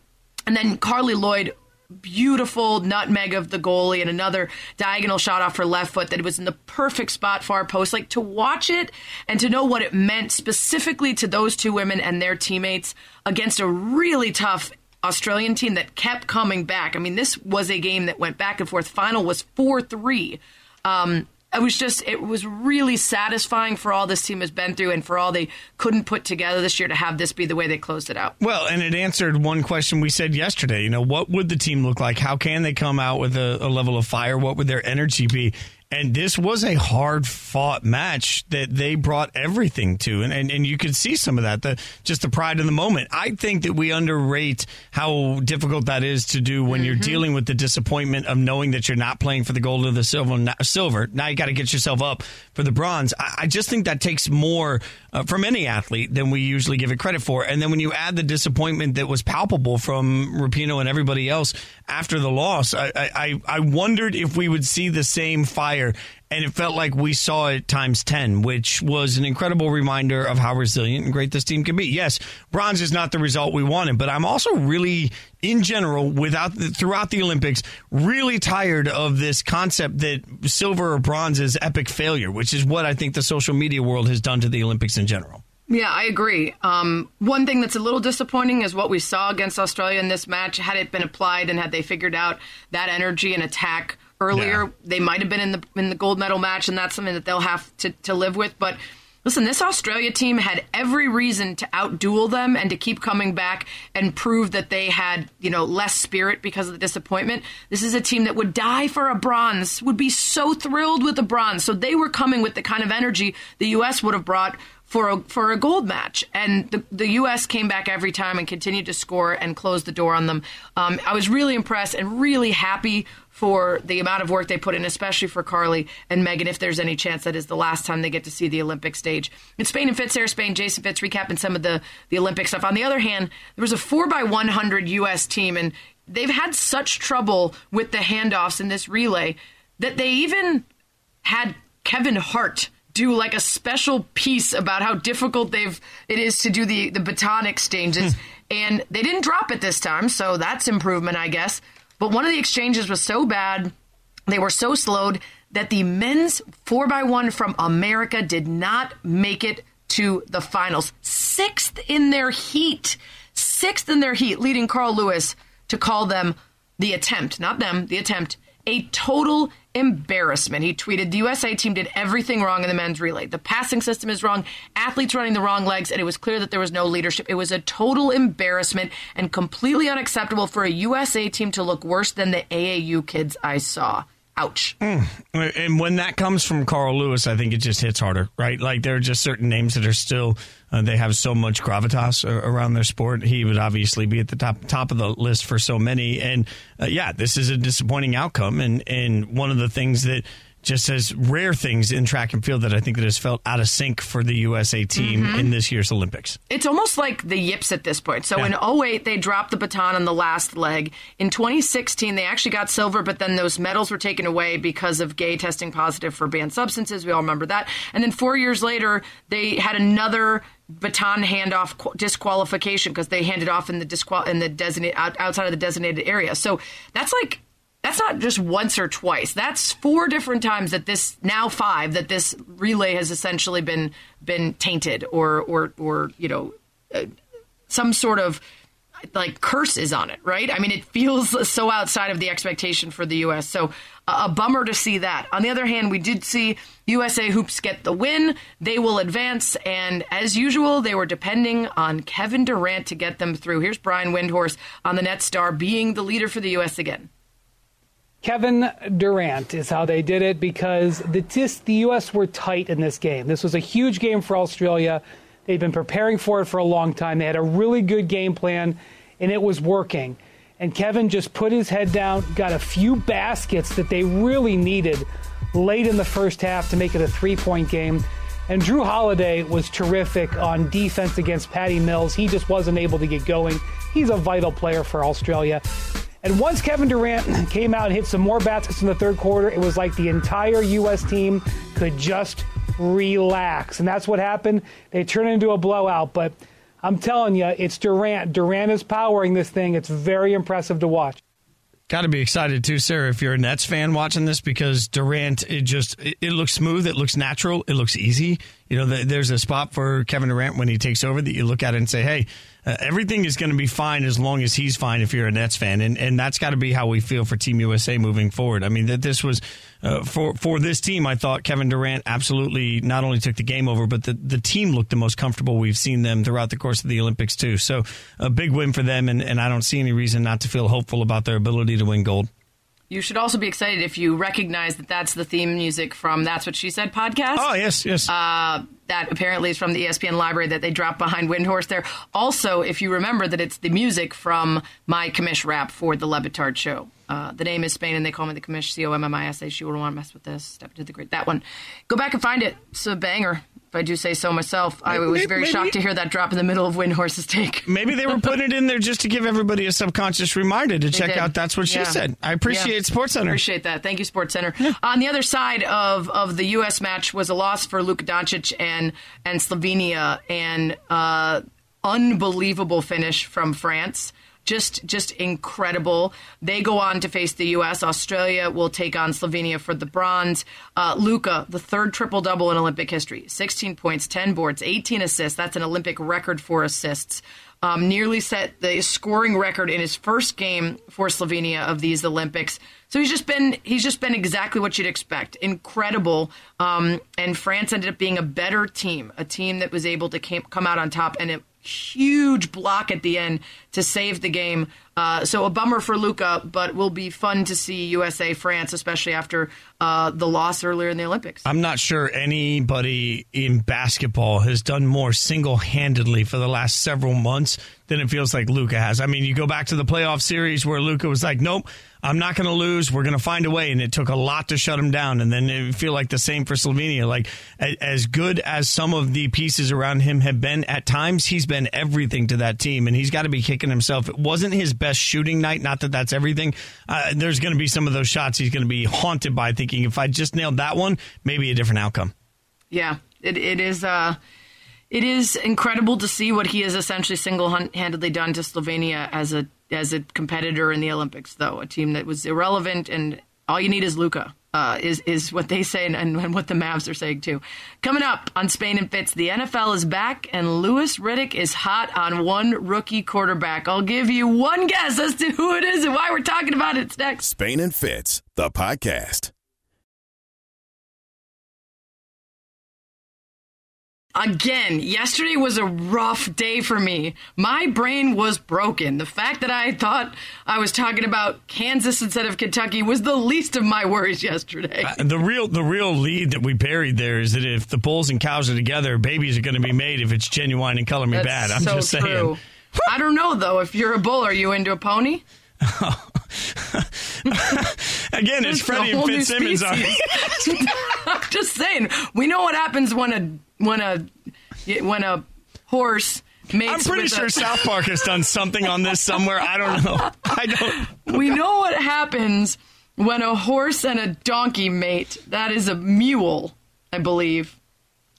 and then Carli Lloyd beautiful nutmeg of the goalie and another diagonal shot off her left foot that was in the perfect spot our post. Like to watch it and to know what it meant specifically to those two women and their teammates against a really tough Australian team that kept coming back. I mean, this was a game that went back and forth. Final was 4 3. Um, it was just, it was really satisfying for all this team has been through and for all they couldn't put together this year to have this be the way they closed it out. Well, and it answered one question we said yesterday. You know, what would the team look like? How can they come out with a, a level of fire? What would their energy be? And this was a hard fought match that they brought everything to. And, and, and you could see some of that, the, just the pride in the moment. I think that we underrate how difficult that is to do when you're mm-hmm. dealing with the disappointment of knowing that you're not playing for the gold or the silver. silver. Now you got to get yourself up for the bronze. I, I just think that takes more uh, from any athlete than we usually give it credit for. And then when you add the disappointment that was palpable from Rapinoe and everybody else after the loss, I, I, I wondered if we would see the same fire. And it felt like we saw it times 10, which was an incredible reminder of how resilient and great this team can be. Yes, bronze is not the result we wanted, but I'm also really, in general, without the, throughout the Olympics, really tired of this concept that silver or bronze is epic failure, which is what I think the social media world has done to the Olympics in general. Yeah, I agree. Um, one thing that's a little disappointing is what we saw against Australia in this match. Had it been applied and had they figured out that energy and attack earlier, Yeah. they might have been in the in the gold medal match, and that's something that they'll have to, to live with. But listen, this Australia team had every reason to outduel them and to keep coming back and prove that they had you know less spirit because of the disappointment. This is a team that would die for a bronze, would be so thrilled with a bronze. So they were coming with the kind of energy the U.S. would have brought for a, for a gold match. And the, the U.S. came back every time and continued to score and close the door on them. Um, I was really impressed and really happy for the amount of work they put in, especially for Carli and Megan, if there's any chance that is the last time they get to see the Olympic stage. It's Spain and Fitz, Sarah Spain, Jason Fitz recapping some of the, the Olympic stuff. On the other hand, there was a 4x100 U.S. team, and they've had such trouble with the handoffs in this relay that they even had Kevin Hart do like a special piece about how difficult they've it is to do the the baton exchanges hmm. and they didn't drop it this time so that's improvement i guess but one of the exchanges was so bad they were so slowed that the men's 4x1 from america did not make it to the finals. Sixth in their heat. Sixth in their heat leading carl lewis to call them the attempt not them the attempt a total embarrassment. He tweeted, The USA team did everything wrong in the men's relay. The passing system is wrong, athletes running the wrong legs, and it was clear that there was no leadership. It was a total embarrassment and completely unacceptable for a USA team to look worse than the AAU kids I saw. Ouch. Mm. And when that comes from Carl Lewis, I think it just hits harder, right? Like there are just certain names that are still uh, they have so much gravitas around their sport. He would obviously be at the top top of the list for so many. And uh, yeah, this is a disappointing outcome. And and one of the things that just as rare things in track and field that I think that has felt out of sync for the USA team mm-hmm. in this year's Olympics. It's almost like the yips at this point. So yeah. in 08, they dropped the baton on the last leg. In 2016, they actually got silver, but then those medals were taken away because of Gay testing positive for banned substances. We all remember that. And then four years later, they had another baton handoff disqualification because they handed off in the disqual in the designated outside of the designated area. So that's like that's not just once or twice. That's four different times that this now five that this relay has essentially been been tainted or or or you know uh, some sort of like curse is on it, right? I mean, it feels so outside of the expectation for the U.S. So a bummer to see that. On the other hand, we did see USA hoops get the win. They will advance, and as usual, they were depending on Kevin Durant to get them through. Here's Brian Windhorst on the Net Star being the leader for the U.S. again. Kevin Durant is how they did it because the, the U.S. were tight in this game. This was a huge game for Australia. They've been preparing for it for a long time. They had a really good game plan, and it was working. And Kevin just put his head down, got a few baskets that they really needed late in the first half to make it a three point game. And Jrue Holiday was terrific on defense against Patty Mills. He just wasn't able to get going. He's a vital player for Australia. And once Kevin Durant [clears throat] came out and hit some more baskets in the third quarter, it was like the entire U.S. team could just relax. And that's what happened. They turned into a blowout. But I'm telling you, it's Durant. Durant is powering this thing. It's very impressive to watch. Got to be excited too, Sarah, if you're a Nets fan watching this because Durant, it just it, it looks smooth, it looks natural, it looks easy. You know, the, there's a spot for Kevin Durant when he takes over that you look at and say, "Hey, uh, everything is going to be fine as long as he's fine if you're a Nets fan, and and that's got to be how we feel for Team USA moving forward. I mean that this was uh, for for this team. I thought Kevin Durant absolutely not only took the game over, but the the team looked the most comfortable we've seen them throughout the course of the Olympics too. So a big win for them, and, and I don't see any reason not to feel hopeful about their ability to win gold. You should also be excited if you recognize that that's the theme music from That's What She Said podcast. Oh, yes, yes. Uh, that apparently is from the ESPN library that they dropped behind Windhorst there. Also, if you remember that it's the music from my commish rap for the Le Batard show. Uh, the name is Spain, and they call me the commish, C O M M I S A. She wouldn't want to mess with this. Step into the great. That one. Go back and find it. It's a banger. If I do say so myself, I was very maybe, shocked to hear that drop in the middle of Windhorst's take. Maybe they were putting it in there just to give everybody a subconscious reminder to they check did. out. That's what she yeah. said. I appreciate yeah. SportsCenter. Appreciate that. Thank you, SportsCenter. Yeah. On the other side of, of the U.S. match was a loss for Luka Doncic and and Slovenia, and uh, unbelievable finish from France just just incredible. They go on to face the U.S. Australia will take on Slovenia for the bronze. Uh, Luka, the third triple double in Olympic history: 16 points, 10 boards, 18 assists. That's an Olympic record for assists. Um, nearly set the scoring record in his first game for Slovenia of these Olympics. So he's just been he's just been exactly what you'd expect. Incredible. Um, and France ended up being a better team, a team that was able to came, come out on top, and it huge block at the end to save the game. Uh, so a bummer for Luka, but will be fun to see USA France, especially after uh, the loss earlier in the Olympics. I'm not sure anybody in basketball has done more single handedly for the last several months than it feels like Luka has. I mean, you go back to the playoff series where Luka was like, "Nope, I'm not going to lose. We're going to find a way," and it took a lot to shut him down. And then it feel like the same for Slovenia. Like as good as some of the pieces around him have been at times, he's been everything to that team, and he's got to be kicking himself. It wasn't his best shooting night. Not that that's everything. Uh, there's going to be some of those shots he's going to be haunted by, thinking if I just nailed that one, maybe a different outcome. Yeah, it it is. Uh, it is incredible to see what he has essentially single-handedly done to Slovenia as a as a competitor in the Olympics. Though a team that was irrelevant, and all you need is Luka. Uh, is is what they say and, and, what the Mavs are saying too. Coming up on Spain and Fitz, the NFL is back and Louis Riddick is hot on one rookie quarterback. I'll give you one guess as to who it is and why we're talking about it. Next. Spain and Fitz, the podcast. Again, yesterday was a rough day for me. My brain was broken. The fact that I thought I was talking about Kansas instead of Kentucky was the least of my worries yesterday. Uh, the real the real lead that we buried there is that if the bulls and cows are together, babies are going to be made if it's genuine and color me That's bad. I'm so just saying. True. I don't know though. If you're a bull, are you into a pony? [laughs] Again, it's Freddie and Fitzsimmons. [laughs] [laughs] [laughs] Just saying. We know what happens when a when a when a horse mates. I'm pretty sure a, [laughs] South Park has done something on this somewhere. I don't know. I don't. We know what happens when a horse and a donkey mate. That is a mule, I believe.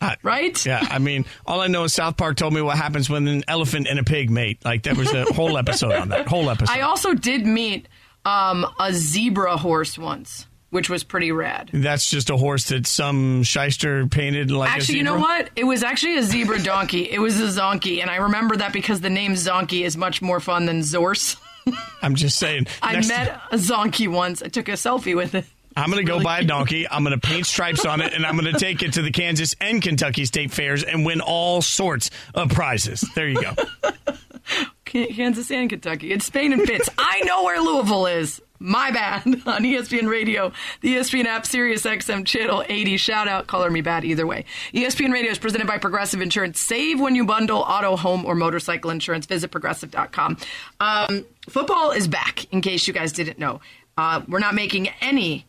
Uh, right? Yeah, I mean, all I know is South Park told me what happens when an elephant and a pig mate. Like there was a whole episode on that. Whole episode. I also did meet um, a zebra horse once, which was pretty rad. That's just a horse that some shyster painted like. Actually, you know what? It was actually a zebra [laughs] donkey. it was a zonkey, and I remember that because the name zonkey is much more fun than zorse. [laughs] I'm just saying. [laughs] I met a zonkey once. I took a selfie with it. I'm going to go buy a donkey. I'm going to paint stripes on it, and I'm going to take it to the Kansas and Kentucky state fairs and win all sorts of prizes. There you go. Kansas and Kentucky. It's Spain and Fitz. I know where Louisville is. My bad. [laughs] On ESPN Radio, the ESPN app, Sirius XM Channel 80. Shout out, color me bad either way. ESPN Radio is presented by Progressive Insurance. Save when you bundle auto, home, or motorcycle insurance. Visit progressive.com. Um, football is back, in case you guys didn't know. Uh, we're not making any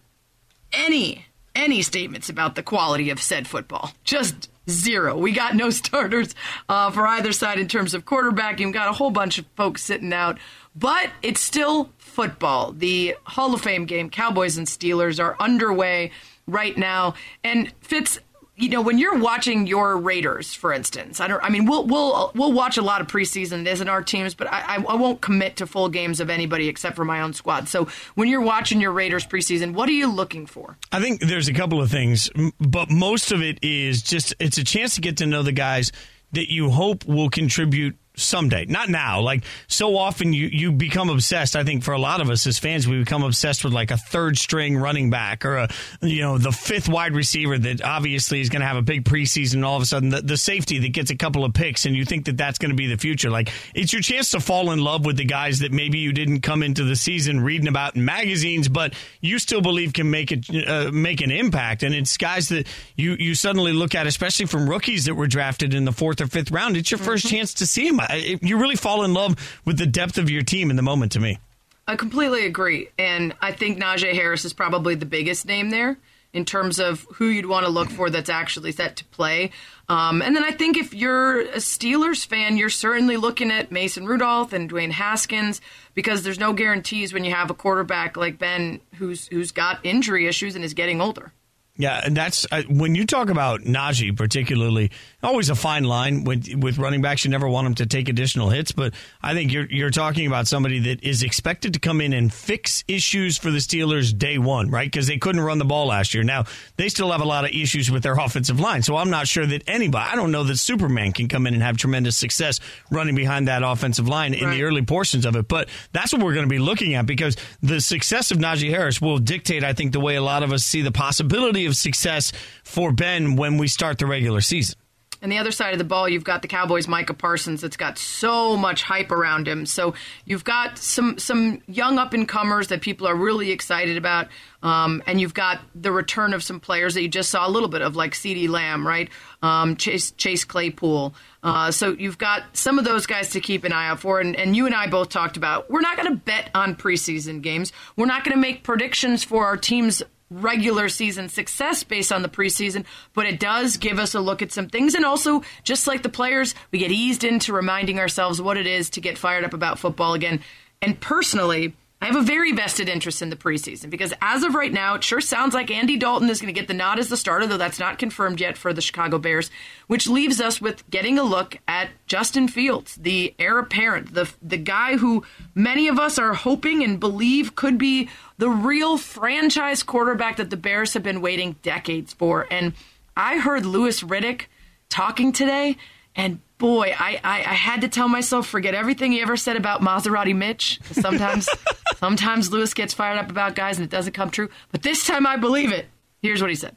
any any statements about the quality of said football. Just zero. We got no [laughs] starters uh, for either side in terms of quarterbacking. We got a whole bunch of folks sitting out, but it's still football. The Hall of Fame game, Cowboys and Steelers, are underway right now. And Fitz, you know, when you're watching your Raiders, for instance, I don't. I mean, we'll we'll we'll watch a lot of preseason as in our teams, but I, I won't commit to full games of anybody except for my own squad. So when you're watching your Raiders preseason, what are you looking for? I think there's a couple of things, but most of it is just it's a chance to get to know the guys that you hope will contribute someday, not now. Like so often, you you become obsessed. I think for a lot of us as fans, we become obsessed with like a third string running back or a you know the fifth wide receiver that obviously is going to have a big preseason. And all of a sudden, the, the safety that gets a couple of picks, and you think that that's going to be the future. Like it's your chance to fall in love with the guys that maybe you didn't come into the season reading about in magazines, but you still believe can make it uh, make an impact. And it's guys that you you suddenly look at, especially from rookies that were drafted in the fourth or fifth round. It's your 1st mm-hmm. chance to see them you really fall in love with the depth of your team in the moment to me. I completely agree. And I think Najee Harris is probably the biggest name there in terms of who you'd want to look for that's actually set to play. Um, and then I think if you're a Steelers fan, you're certainly looking at Mason Rudolph and Dwayne Haskins because there's no guarantees when you have a quarterback like Ben who's who's got injury issues and is getting older. Yeah, and that's uh, when you talk about Najee, particularly. Always a fine line with with running backs. You never want them to take additional hits, but I think you're you're talking about somebody that is expected to come in and fix issues for the Steelers day one, right? Because they couldn't run the ball last year. Now they still have a lot of issues with their offensive line, so I'm not sure that anybody. I don't know that Superman can come in and have tremendous success running behind that offensive line in the early portions of it. But that's what we're going to be looking at because the success of Najee Harris will dictate, I think, the way a lot of us see the possibility of success for Ben when we start the regular season. and the other side of the ball, you've got the Cowboys' Micah Parsons that's got so much hype around him. So you've got some some young up and comers that people are really excited about, um, and you've got the return of some players that you just saw a little bit of, like CeeDee Lamb, right? Um, Chase Chase Claypool. Uh, so you've got some of those guys to keep an eye out for. And, and you and I both talked about we're not going to bet on preseason games. We're not going to make predictions for our team's regular season success based on the preseason, but it does give us a look at some things. And also, just like the players, we get eased into reminding ourselves what it is to get fired up about football again. And personally, I have a very vested interest in the preseason because as of right now, it sure sounds like Andy Dalton is going to get the nod as the starter, though that's not confirmed yet for the Chicago Bears, which leaves us with getting a look at Justin Fields, the heir apparent, the the guy who many of us are hoping and believe could be the real franchise quarterback that the Bears have been waiting decades for. And I heard Louis Riddick talking today, and boy, I, I, I, had to tell myself forget everything he ever said about Maserati Mitch. Sometimes, [laughs] sometimes Louis gets fired up about guys and it doesn't come true. But this time I believe it. Here's what he said.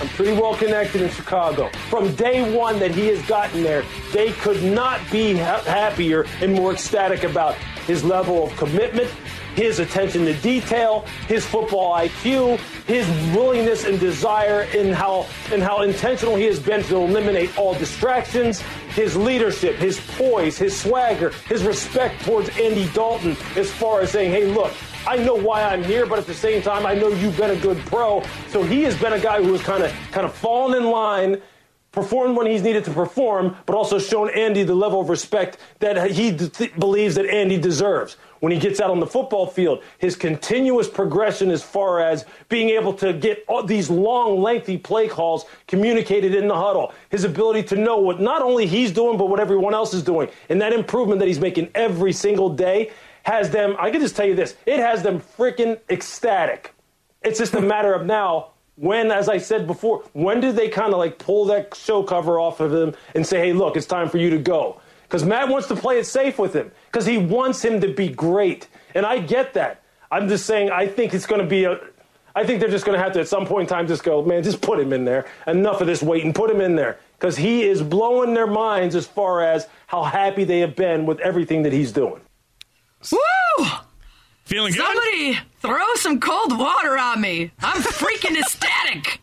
I'm pretty well connected in Chicago. From day one that he has gotten there, they could not be ha- happier and more ecstatic about his level of commitment, his attention to detail, his football IQ, his willingness and desire in how and how intentional he has been to eliminate all distractions, his leadership, his poise, his swagger, his respect towards Andy Dalton as far as saying, "Hey, look, I know why I'm here, but at the same time, I know you've been a good pro." So he has been a guy who has kind of kind of fallen in line performed when he's needed to perform, but also shown Andy the level of respect that he th- believes that Andy deserves. When he gets out on the football field, his continuous progression as far as being able to get these long, lengthy play calls communicated in the huddle, his ability to know what not only he's doing, but what everyone else is doing, and that improvement that he's making every single day has them, I can just tell you this, it has them freaking ecstatic. It's just a matter of now when, as I said before, when did they kind of like pull that show cover off of him and say, hey, look, it's time for you to go? Because Matt wants to play it safe with him because he wants him to be great. And I get that. I'm just saying, I think it's going to be a. I think they're just going to have to, at some point in time, just go, man, just put him in there. Enough of this waiting. Put him in there. Because he is blowing their minds as far as how happy they have been with everything that he's doing. Woo! Feeling good? Somebody throw some cold water on me. I'm freaking ecstatic.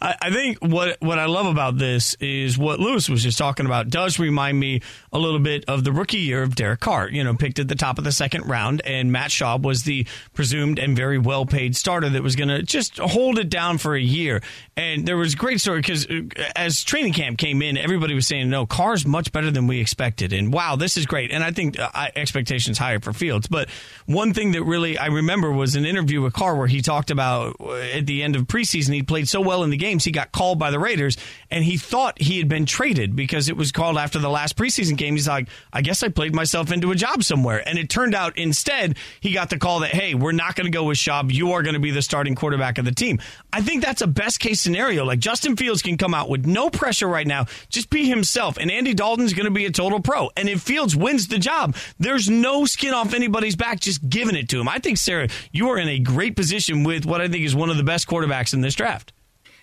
I, I, think what what I love about this is what Louis was just talking about does remind me a little bit of the rookie year of Derek Carr. You know, picked at the top of the second round, and Matt Schaub was the presumed and very well paid starter that was going to just hold it down for a year. And there was great story because uh, as training camp came in, everybody was saying, "No, Carr's much better than we expected," and wow, this is great. And I think uh, expectations higher for Fields. But one thing that really I remember was an interview with Carr where he talked about uh, at the end of preseason he played so well in the game games, he got called by the Raiders, and he thought he had been traded because it was called after the last preseason game. He's like, I guess I played myself into a job somewhere. And it turned out instead, he got the call that, hey, we're not going to go with Schaub. You are going to be the starting quarterback of the team. I think that's a best case scenario. Like Justin Fields can come out with no pressure right now, just be himself. And Andy Dalton's going to be a total pro. And if Fields wins the job, there's no skin off anybody's back just giving it to him. I think, Sarah, you are in a great position with what I think is one of the best quarterbacks in this draft.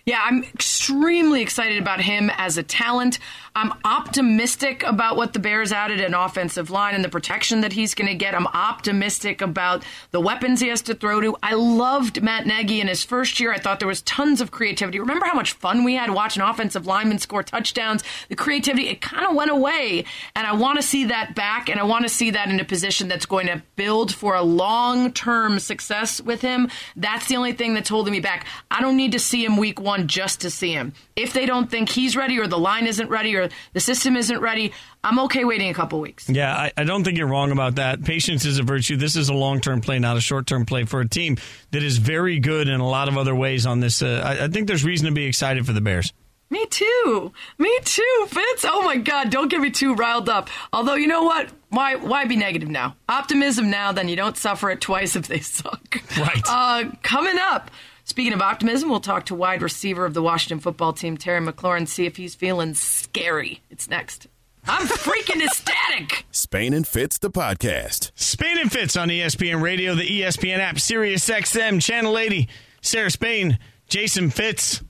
Yeah, I'm extremely excited about him as a talent. I'm optimistic about what the Bears added in offensive line and the protection that he's going to get. I'm optimistic about the weapons he has to throw to. I loved Matt Nagy in his first year. I thought there was tons of creativity. Remember how much fun we had watching offensive linemen score touchdowns? The creativity, it kind of went away. And I want to see that back, and I want to see that in a position that's going to build for a long term success with him. That's the only thing that's holding me back. I don't need to see him week one on just to see him. If they don't think he's ready or the line isn't ready or the system isn't ready, I'm okay waiting a couple weeks. Yeah, I, I don't think you're wrong about that. Patience is a virtue. This is a long term play, not a short term play for a team that is very good in a lot of other ways on this. Uh, I, I think there's reason to be excited for the Bears. Me too. Me too, Fitz. Oh my God, don't get me too riled up. Although, you know what? Why why be negative now? Optimism now, then you don't suffer it twice if they [laughs] suck. Right. Uh, coming up. Speaking of optimism, we'll talk to wide receiver of the Washington football team, Terry McLaurin, see if he's feeling scary. It's next. I'm freaking ecstatic. Spain and Fitz, the podcast. Spain and Fitz on ESPN Radio, the ESPN app, Sirius XM, Channel 80. Sarah Spain, Jason Fitz.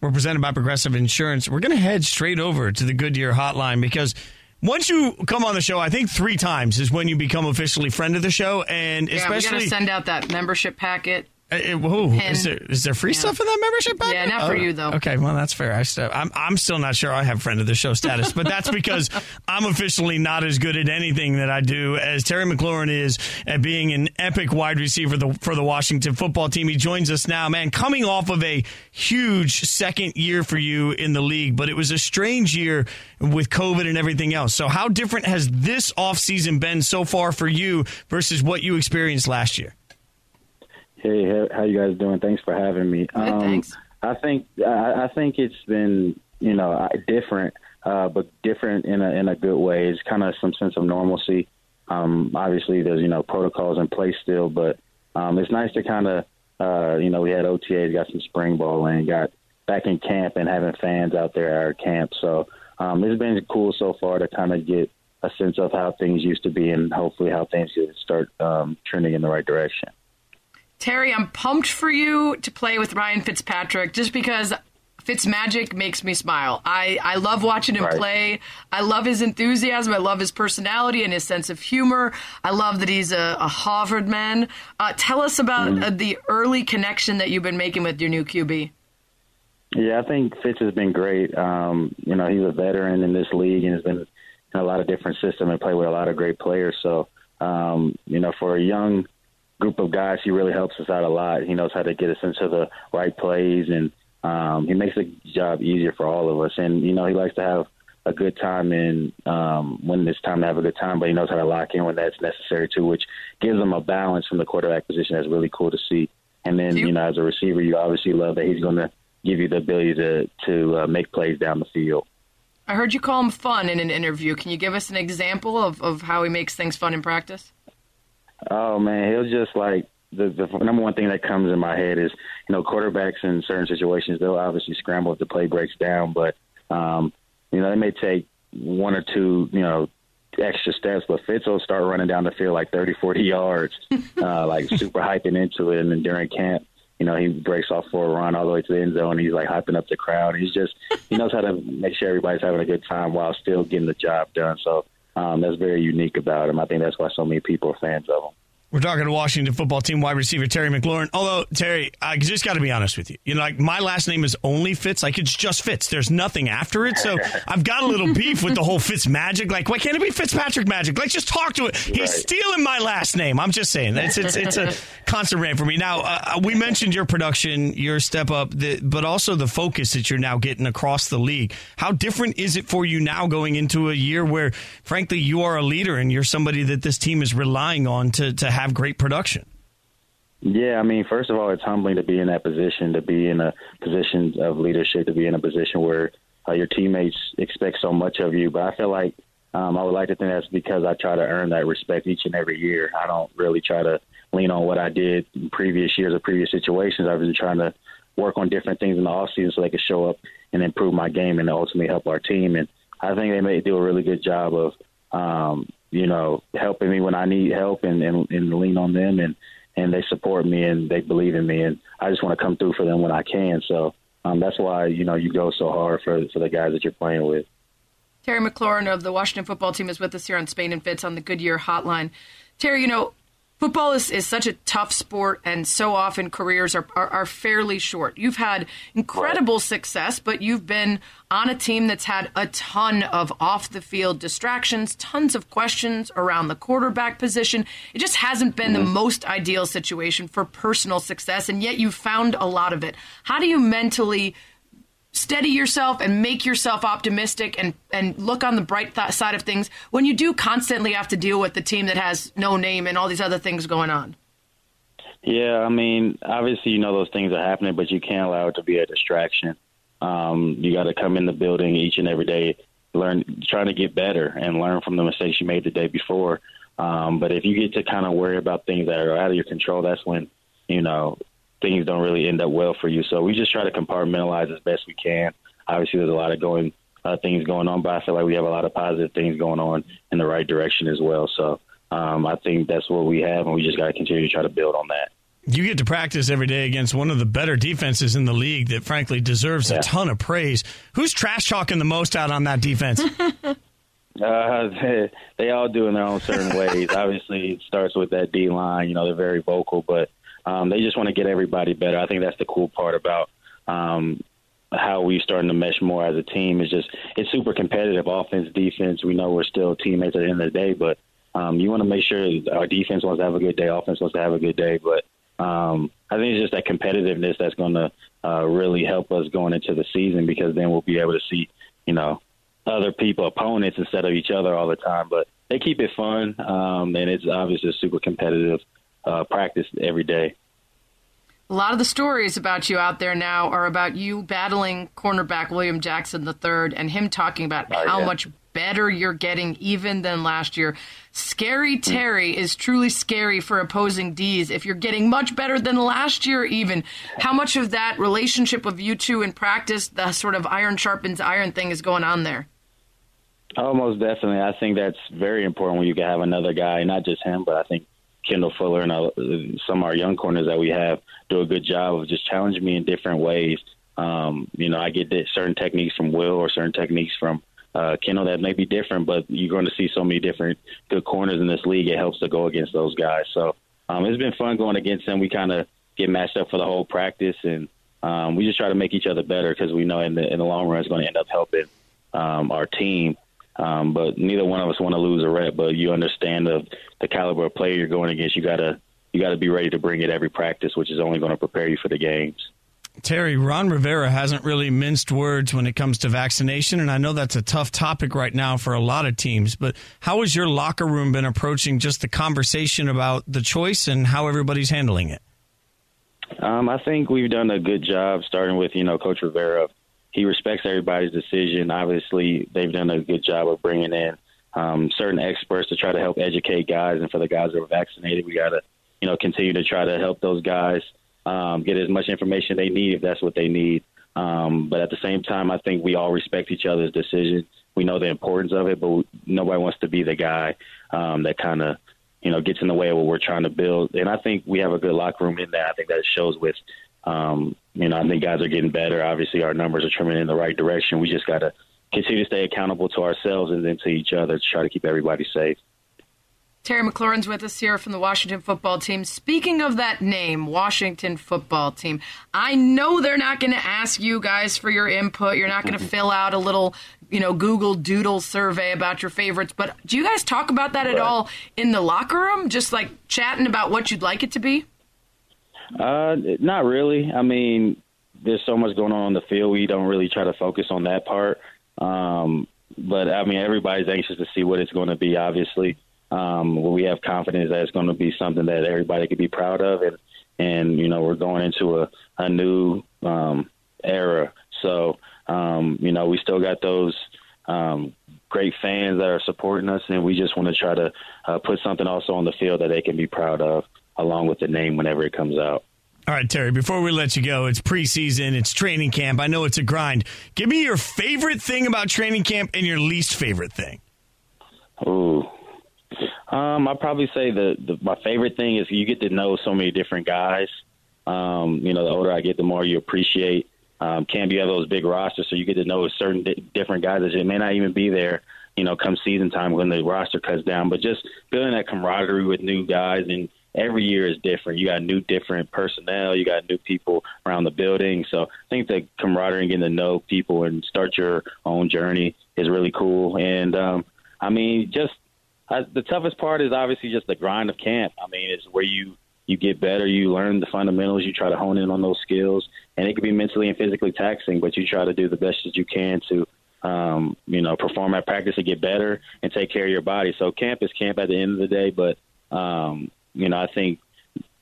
We're presented by Progressive Insurance. We're going to head straight over to the Goodyear hotline because once you come on the show, I think three times is when you become officially friend of the show, and Yeah, we especially got to send out that membership packet. Uh, uh, whoa, is there is there free Yeah. stuff in that membership? Yeah, not for you, though. Okay, well that's fair. I still, I'm I'm still not sure I have friend of the show status, but that's [laughs] because I'm officially not as good at anything that I do as Terry McLaurin is at being an epic wide receiver the, for the Washington football team. He joins us now, man, coming off of a huge second year for you in the league, but it was a strange year with COVID and everything else. So how different has this offseason been so far for you versus what you experienced last year? Hey, how- you guys doing? Thanks for having me. Um, thanks. I think I, I think it's been you know different, uh, but different in a in a good way. It's kind of some sense of normalcy. Um, obviously, there's you know protocols in place still, but um, it's nice to kind of uh, you know we had OTAs, got some spring ball, and got back in camp and having fans out there at our camp. So um, it's been cool so far to kind of get a sense of how things used to be, and hopefully how things could start um, trending in the right direction. Terry, I'm pumped for you to play with Ryan Fitzpatrick just because Fitz magic makes me smile. I, I love watching him Right. play. I love his enthusiasm. I love his personality and his sense of humor. I love that he's a, a Harvard man. Uh, tell us about uh, the early connection that you've been making with your new QB. Yeah, I think Fitz has been great. Um, you know, he's a veteran in this league and has been in a lot of different systems and played with a lot of great players. So, um, you know, for a young group of guys, he really helps us out a lot. He knows how to get us into the right plays and um, he makes the job easier for all of us. And, you know, he likes to have a good time and um, when it's time to have a good time, but he knows how to lock in when that's necessary too, which gives him a balance from the quarterback position that's really cool to see. And then, you know, as a receiver, you obviously love that he's going to give you the ability to to uh, make plays down the field. I heard you call him fun in an interview. Can you give us an example of, of how he makes things fun in practice? Oh man, he'll just like the the number one thing that comes in my head is you know quarterbacks in certain situations they'll obviously scramble if the play breaks down, but um, you know they may take one or two you know extra steps, but Fitz will start running down the field like 30, 40 yards, [laughs] uh, like super hyping into it, and then during camp. You know, he breaks off for a run all the way to the end zone. And he's like hyping up the crowd. He's just, he knows how to make sure everybody's having a good time while still getting the job done. So um, that's very unique about him. I think that's why so many people are fans of him. We're talking to Washington football team wide receiver Terry McLaurin. Although Terry, I just got to be honest with you. You know, like my last name is only Fitz. Like it's just Fitz. There's nothing after it. So [laughs] I've got a little beef with the whole Fitz magic. Like, why can't it be Fitzpatrick magic? Like, just talk to it. He's Right. stealing my last name. I'm just saying. It's it's it's a [laughs] constant rant for me. Now, uh, we mentioned your production, your step up, the, but also the focus that you're now getting across the league. How different is it for you now going into a year where, frankly, you are a leader and you're somebody that this team is relying on to to have great production? Yeah, I mean, first of all, it's humbling to be in that position, to be in a position of leadership, to be in a position where uh, your teammates expect so much of you. But I feel like um, I would like to think that's because I try to earn that respect each and every year. I don't really try to lean on what I did in previous years or previous situations. I've been trying to work on different things in the off season so they can show up and improve my game and ultimately help our team. And I think they may do a really good job of, um, you know, helping me when I need help and, and, and lean on them and, and they support me and they believe in me and I just want to come through for them when I can. So um, that's why, you know, you go so hard for, for the guys that you're playing with. Terry McLaurin of the Washington football team is with us here on Spain and Fitz on the Goodyear hotline. Terry, you know, football is, is such a tough sport, and so often careers are, are, are fairly short. You've had incredible success, but you've been on a team that's had a ton of off the field distractions, tons of questions around the quarterback position. It just hasn't been the mm-hmm. most ideal situation for personal success, and yet you've found a lot of it. How do you mentally steady yourself and make yourself optimistic and, and look on the bright th- side of things when you do constantly have to deal with the team that has no name and all these other things going on? Yeah, I mean, obviously, you know those things are happening, but you can't allow it to be a distraction. Um, you got to come in the building each and every day, learn, trying to get better, and learn from the mistakes you made the day before. Um, but if you get to kind of worry about things that are out of your control, that's when you know things don't really end up well for you. So we just try to compartmentalize as best we can. Obviously, there's a lot of going uh, things going on, but I feel like we have a lot of positive things going on in the right direction as well. So um, I think that's what we have, and we just got to continue to try to build on that. You get to practice every day against one of the better defenses in the league that, frankly, deserves a ton of praise. Who's trash talking the most out on that defense? [laughs] Uh, they, they all do in their own certain ways. [laughs] Obviously, it starts with that D line. You know, they're very vocal, but um, they just want to get everybody better. I think that's the cool part about um, how we starting to mesh more as a team. Is just it's super competitive, offense, defense. We know we're still teammates at the end of the day, but um, you want to make sure our defense wants to have a good day, offense wants to have a good day. But um, I think it's just that competitiveness that's going to uh, really help us going into the season because then we'll be able to see, you know, other people, opponents instead of each other all the time. But they keep it fun, um, and it's obviously super competitive uh, practice every day. A lot of the stories about you out there now are about you battling cornerback William Jackson III and him talking about Oh, how yeah. much better you're getting even than last year. Scary Terry is truly scary for opposing D's if you're getting much better than last year even. How much of that relationship of you two in practice, the sort of iron sharpens iron thing is going on there? Oh, most definitely. I think that's very important when you can have another guy, not just him, but I think Kendall Fuller and some of our young corners that we have do a good job of just challenging me in different ways. Um, you know, I get certain techniques from Will or certain techniques from uh, Kendall that may be different, but you're going to see so many different good corners in this league. It helps to go against those guys. So um, it's been fun going against them. We kind of get matched up for the whole practice, and um, we just try to make each other better because we know in the in the long run it's going to end up helping um, our team. Um, but neither one of us want to lose a rep. But you understand the the caliber of player you're going against. You gotta you gotta be ready to bring it every practice, which is only going to prepare you for the games. Terry, Ron Rivera hasn't really minced words when it comes to vaccination, and I know that's a tough topic right now for a lot of teams. But how has your locker room been approaching just the conversation about the choice and how everybody's handling it? Um, I think we've done a good job, starting with you know Coach Rivera. He respects everybody's decision. Obviously, they've done a good job of bringing in um, certain experts to try to help educate guys. And for the guys that are vaccinated, we got to you know continue to try to help those guys um, get as much information they need if that's what they need. Um, but at the same time, I think we all respect each other's decision. We know the importance of it, but nobody wants to be the guy um, that kind of you know gets in the way of what we're trying to build. And I think we have a good locker room in that. I think that shows with um, you know I think guys are getting better. Obviously, our numbers are trending in the right direction. We just got to continue to stay accountable to ourselves and then to each other to try to keep everybody safe. Terry McLaurin's with us here from the Washington football team. Speaking of that name, Washington football team, I know they're not going to ask you guys for your input. You're not going to fill out a little, you know, Google Doodle survey about your favorites. But do you guys talk about that at all in the locker room? Just like chatting about what you'd like it to be? Uh, not really. I mean, there's so much going on on the field. We don't really try to focus on that part. Um, but I mean, everybody's anxious to see what it's going to be. Obviously, um, we have confidence that it's going to be something that everybody could be proud of, and and you know, we're going into a a new um, era. So um, you know, we still got those um, great fans that are supporting us, and we just want to try to uh, put something also on the field that they can be proud of, along with the name whenever it comes out. All right, Terry, before we let you go, it's preseason, it's training camp. I know it's a grind. Give me your favorite thing about training camp and your least favorite thing. Ooh. Um, I'd probably say the, the my favorite thing is you get to know so many different guys. Um, you know, the older I get, the more you appreciate. Um, camp, you have those big rosters, so you get to know certain di- different guys that may not even be there. You know, come season time when the roster cuts down, but just building that camaraderie with new guys and every year is different. You got new different personnel, you got new people around the building. So I think the camaraderie and getting to know people and start your own journey is really cool. And um, I mean, just uh, the toughest part is obviously just the grind of camp. I mean, it's where you you get better, you learn the fundamentals, you try to hone in on those skills, and it can be mentally and physically taxing, but you try to do the best that you can to um, you know perform at practice and get better and take care of your body. So camp is camp at the end of the day, but um, you know I think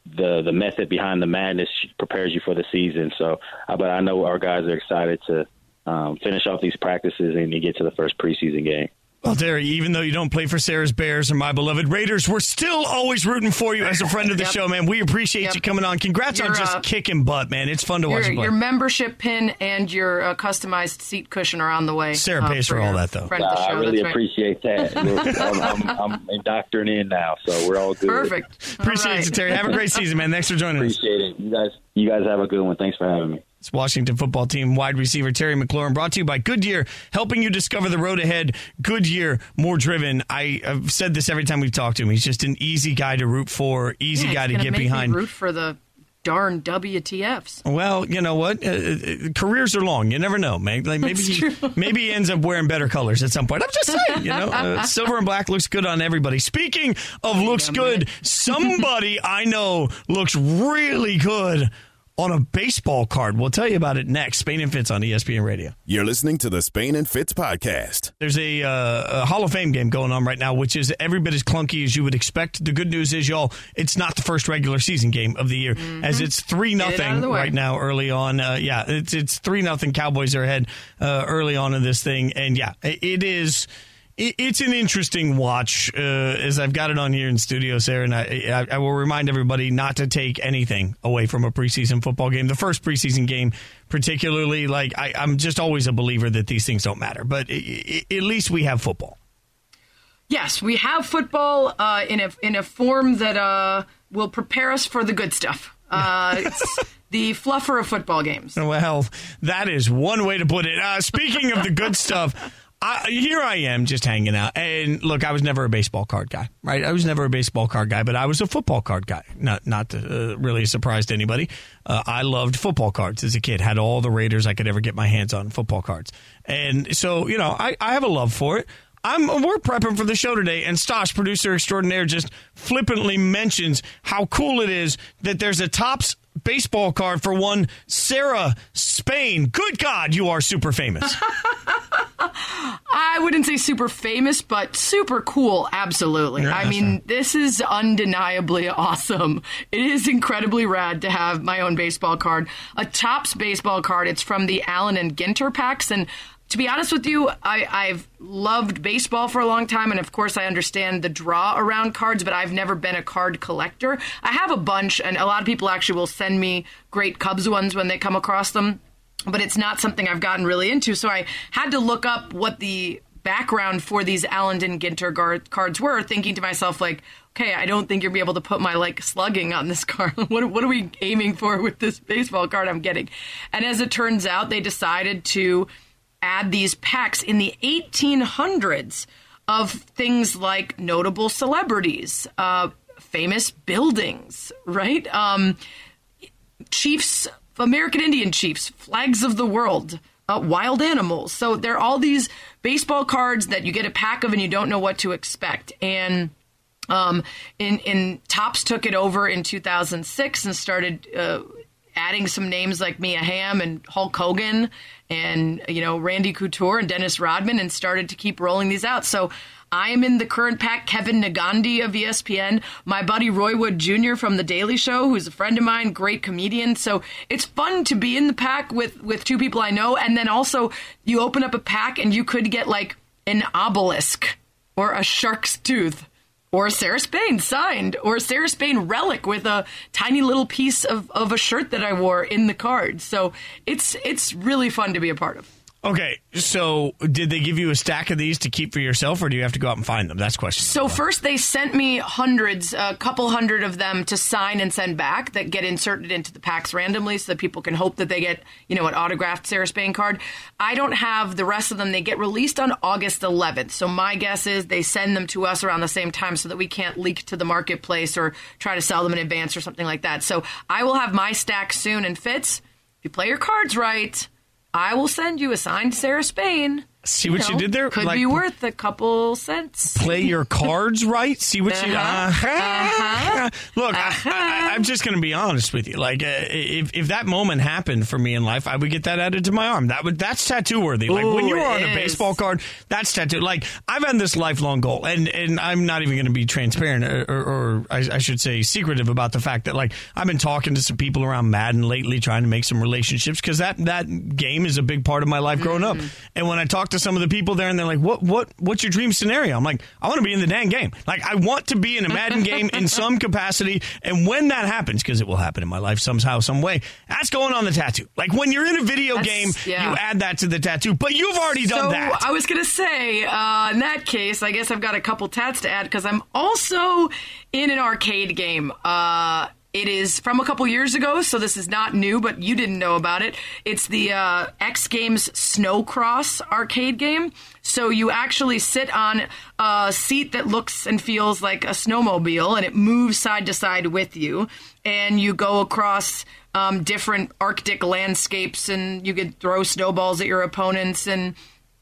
the the method behind the madness prepares you for the season. So, uh, but I know our guys are excited to um, finish off these practices and get to the first preseason game. Well, Terry, even though you don't play for Sarah's Bears or my beloved Raiders, we're still always rooting for you as a friend of the [laughs] Yep. show, man. We appreciate Yep. you coming on. Congrats on You're, just uh, kicking butt, man. It's fun to watch Your, you play. your membership pin and your uh, customized seat cushion are on the way. Sarah uh, pays for your all that, though. Friend of the I really That's right. appreciate that. [laughs] I'm, I'm, I'm indoctrinated in now, so we're all good. Perfect. Appreciate right. you, Terry. Have a great [laughs] season, man. Thanks for joining us. Appreciate it. You guys, you guys have a good one. Thanks for having me. It's Washington football team wide receiver Terry McLaurin, brought to you by Goodyear, helping you discover the road ahead. Goodyear, more driven. I, have said this every time we've talked to him. He's just an easy guy to root for, easy Yeah, guy to get behind. root for the darn WTFs. Well, you know what? Uh, uh, careers are long. You never know, man. Like maybe he, true. [laughs] maybe he ends up wearing better colors at some point. I'm just saying, you know, uh, [laughs] silver and black looks good on everybody. Speaking of looks good, [laughs] somebody I know looks really good on a baseball card. We'll tell you about it next. Spain and Fitz on ESPN Radio. You're listening to the Spain and Fitz podcast. There's a, uh, a Hall of Fame game going on right now, which is every bit as clunky as you would expect. The good news is, y'all, it's not the first regular season game of the year, as it's three Mm-hmm. Get it out of nothing the way. right now. Early on, uh, yeah, it's it's three nothing. Cowboys are ahead uh, early on in this thing, and yeah, it, it is. It- It's an interesting watch, uh, as I've got it on here in studio, Sarah, and I, I, I will remind everybody not to take anything away from a preseason football game. The first preseason game, particularly, like I, I'm just always a believer that these things don't matter, but i i at least we have football. Yes, we have football uh, in a in a form that uh, will prepare us for the good stuff. Uh, [laughs] it's the fluffer of football games. Well, that is one way to put it. Uh, speaking of the good stuff, I, here I am just hanging out. And look, I was never a baseball card guy, right? I was never a baseball card guy, but I was a football card guy. Not not uh, really a surprise to anybody. Uh, I loved football cards as a kid. Had all the Raiders I could ever get my hands on football cards, and so you know I, I have a love for it. I'm we're prepping for the show today, and Stosh, producer extraordinaire, just flippantly mentions how cool it is that there's a Topps baseball card for one Sarah Spain. Good God, you are super famous. [laughs] I wouldn't say super famous, but super cool. Absolutely. I mean, this is undeniably [laughs] awesome. It is incredibly rad to have my own baseball card, a Topps baseball card. It's from the Allen and Ginter packs, and to be honest with you, I, I've loved baseball for a long time, and of course, I understand the draw around cards, but I've never been a card collector. I have a bunch, and a lot of people actually will send me great Cubs ones when they come across them but it's not something I've gotten really into. So I had to look up what the background for these Allen and Ginter guard, cards were, thinking to myself, like, okay, I don't think you'll be able to put my like slugging on this [laughs] card. what, what are we aiming for with this baseball card I'm getting? And as it turns out, they decided to add these packs in the 1800s of things like notable celebrities, uh, famous buildings, right? Um, chiefs, American Indian chiefs, flags of the world, uh, wild animals. So there are all these baseball cards that you get a pack of and you don't know what to expect. And um, in in Topps took it over in 2006 and started uh, adding some names like Mia Hamm and Hulk Hogan and you know Randy Couture and Dennis Rodman and started to keep rolling these out. So I am in the current pack. Kevin Negandhi of ESPN, my buddy Roy Wood Jr. from The Daily Show, who's a friend of mine, great comedian. So it's fun to be in the pack with with two people I know, and then also you open up a pack and you could get like an obelisk or a shark's tooth or a Sarah Spain signed, or a Sarah Spain relic with a tiny little piece of, of a shirt that I wore in the card. So it's it's really fun to be a part of. Okay, so did they give you a stack of these to keep for yourself, or do you have to go out and find them? That's question. So first they sent me hundreds, a couple hundred of them to sign and send back that get inserted into the packs randomly so that people can hope that they get, you know, an autographed Sarah Spain card. I don't have the rest of them. They get released on August 11th. So my guess is they send them to us around the same time so that we can't leak to the marketplace or try to sell them in advance or something like that. So I will have my stack soon and Fitz. If you play your cards right, I will send you a signed Sarah Spain. See what you did there? Could Like- be worth a couple cents. Play your cards right. See what you. Uh-huh. Uh-huh. Look, I, I, I'm just going to be honest with you. Like, uh, if if that moment happened for me in life, I would get that added to my arm. That would that's tattoo worthy. Like when you are on a baseball card, that's tattoo. Like I've had this lifelong goal, and and I'm not even going to be transparent, or, or, or I, I should say secretive about the fact that like I've been talking to some people around Madden lately, trying to make some relationships because that that game is a big part of my life growing up. And when I talk to some of the people there, and they're like, "What? What? What's your dream scenario?" I'm like, "I want to be in the dang game. Like, I want to be in a Madden game in [laughs] some capacity. And when that happens, because it will happen in my life somehow, some way, that's going on the tattoo. Like when you're in a video That's- game, yeah. you add that to the tattoo. But you've already done so that. I was gonna say, uh, in that case, I guess I've got a couple tats to add because I'm also in an arcade game. Uh, it is from a couple years ago, so this is not new, but you didn't know about it. It's the uh, X Games Snowcross arcade game. So you actually sit on a seat that looks and feels like a snowmobile, and it moves side to side with you, and you go across um, different Arctic landscapes, and you could throw snowballs at your opponents, and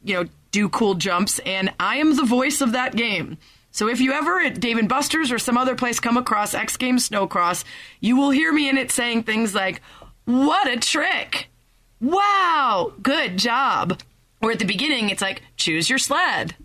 you know do cool jumps. And I am the voice of that game. So if you ever at Dave and Buster's or some other place come across X Games Snowcross, you will hear me in it saying things like, "What a trick! Wow, good job." Or at the beginning, it's like, "Choose your sled,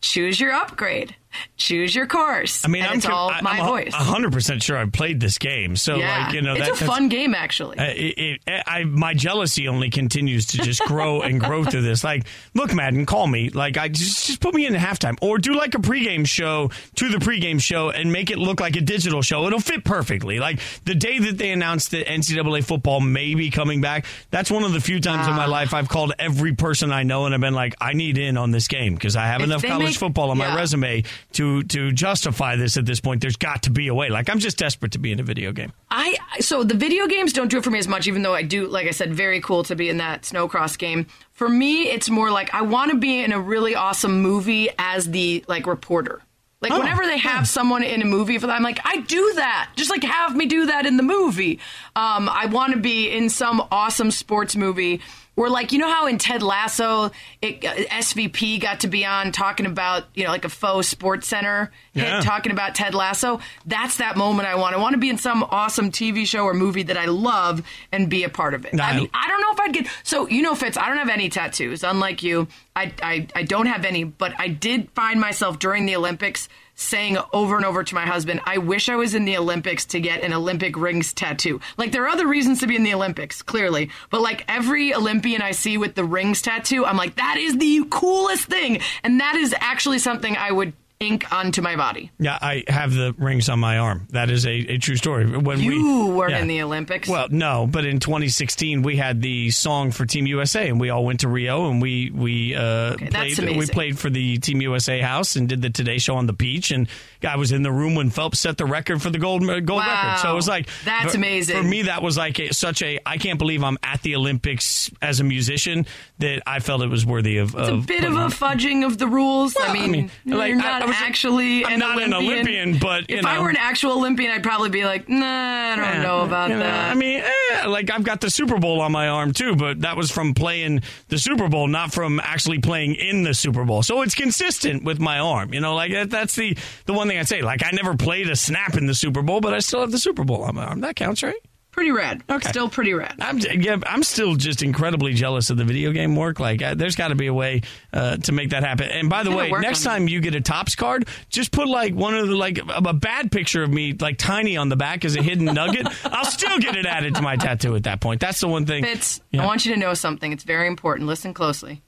choose your upgrade, choose your course." I mean, I'm it's all I- my I'm a- voice. a hundred percent sure I've played this game. So, yeah, like, you know, it's that, a that's- fun game actually. Uh, it, it, I, my jealousy only continues to just grow [laughs] and grow through this. Like, look, Madden, call me. Like, I just just put me in halftime, or do like a pregame show to the pregame show and make it look like a digital show. It'll fit perfectly. Like the day that they announced that NCAA football may be coming back, that's one of the few times in Ah. my life I've called every person I know and I've been like, I need in on this game because I have enough college make- football on my resume to to justify this at this point. There's got to be a way. Like, I'm just desperate to be in a video game. I so the video games don't do it for me as much, even though I do, like I said, very cool to be in that snowcross game. For me, it's more like I want to be in a really awesome movie as the like reporter. Like Oh, whenever they have someone in a movie for that, I'm like, I do that. Just like have me do that in the movie. Um, I want to be in some awesome sports movie. Or like you know how in Ted Lasso, it, uh, SVP got to be on talking about you know like a faux SportsCenter hit Yeah. talking about Ted Lasso. That's that moment I want. I want to be in some awesome TV show or movie that I love and be a part of it. Nah, I mean, I don't know if I'd get so you know, Fitz. I don't have any tattoos. Unlike you, I I, I don't have any. But I did find myself during the Olympics saying over and over to my husband, "I wish I was in the Olympics to get an Olympic rings tattoo." Like there are other reasons to be in the Olympics, clearly, but like every Olympian I see with the rings tattoo, I'm like, that is the coolest thing, and that is actually something I would ink onto my body. Yeah, I have the rings on my arm. That is a, a true story. When You we, weren't yeah. in the Olympics. Well, no, but in 2016 we had the song for Team USA, and we all went to Rio, and we we uh, that's played. We played for the Team USA house and did the Today Show on the beach, and I was in the room when Phelps set the record for the gold uh, gold Wow. record. So it was like That's for, amazing. for me. That was like a, such a I can't believe I'm at the Olympics as a musician that I felt it was worthy of. It's a bit of a fudging of the rules. I mean, mean, like, you're I- not I was- actually I'm an not an Olympian. Olympian, but, you if I were an actual Olympian, I'd probably be like, nah, I don't know about You know, that. I mean, eh, like I've got the Super Bowl on my arm too, but that was from playing the Super Bowl, not from actually playing in the Super Bowl. So it's consistent with my arm. You know, like that, that's the the one thing I'd say. Like I never played a snap in the Super Bowl, but I still have the Super Bowl on my arm. That counts, right? pretty rad. Okay. Still pretty rad. I'm yeah, I'm still just incredibly jealous of the video game work. Like, uh, there's got to be a way uh, to make that happen. And by the way, next on it. time you get a Topps card, just put like one of the like a, a bad picture of me, like tiny on the back as a hidden nugget. [laughs] I'll still get it added to my tattoo at that point. That's the one thing. Fitz, Yeah. I want you to know something. It's very important. Listen closely.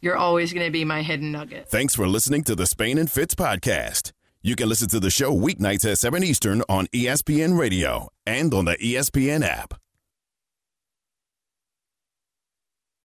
You're always going to be my hidden nugget. Thanks for listening to the Spain and Fitz podcast. You can listen to the show weeknights at 7 Eastern on ESPN Radio and on the ESPN app.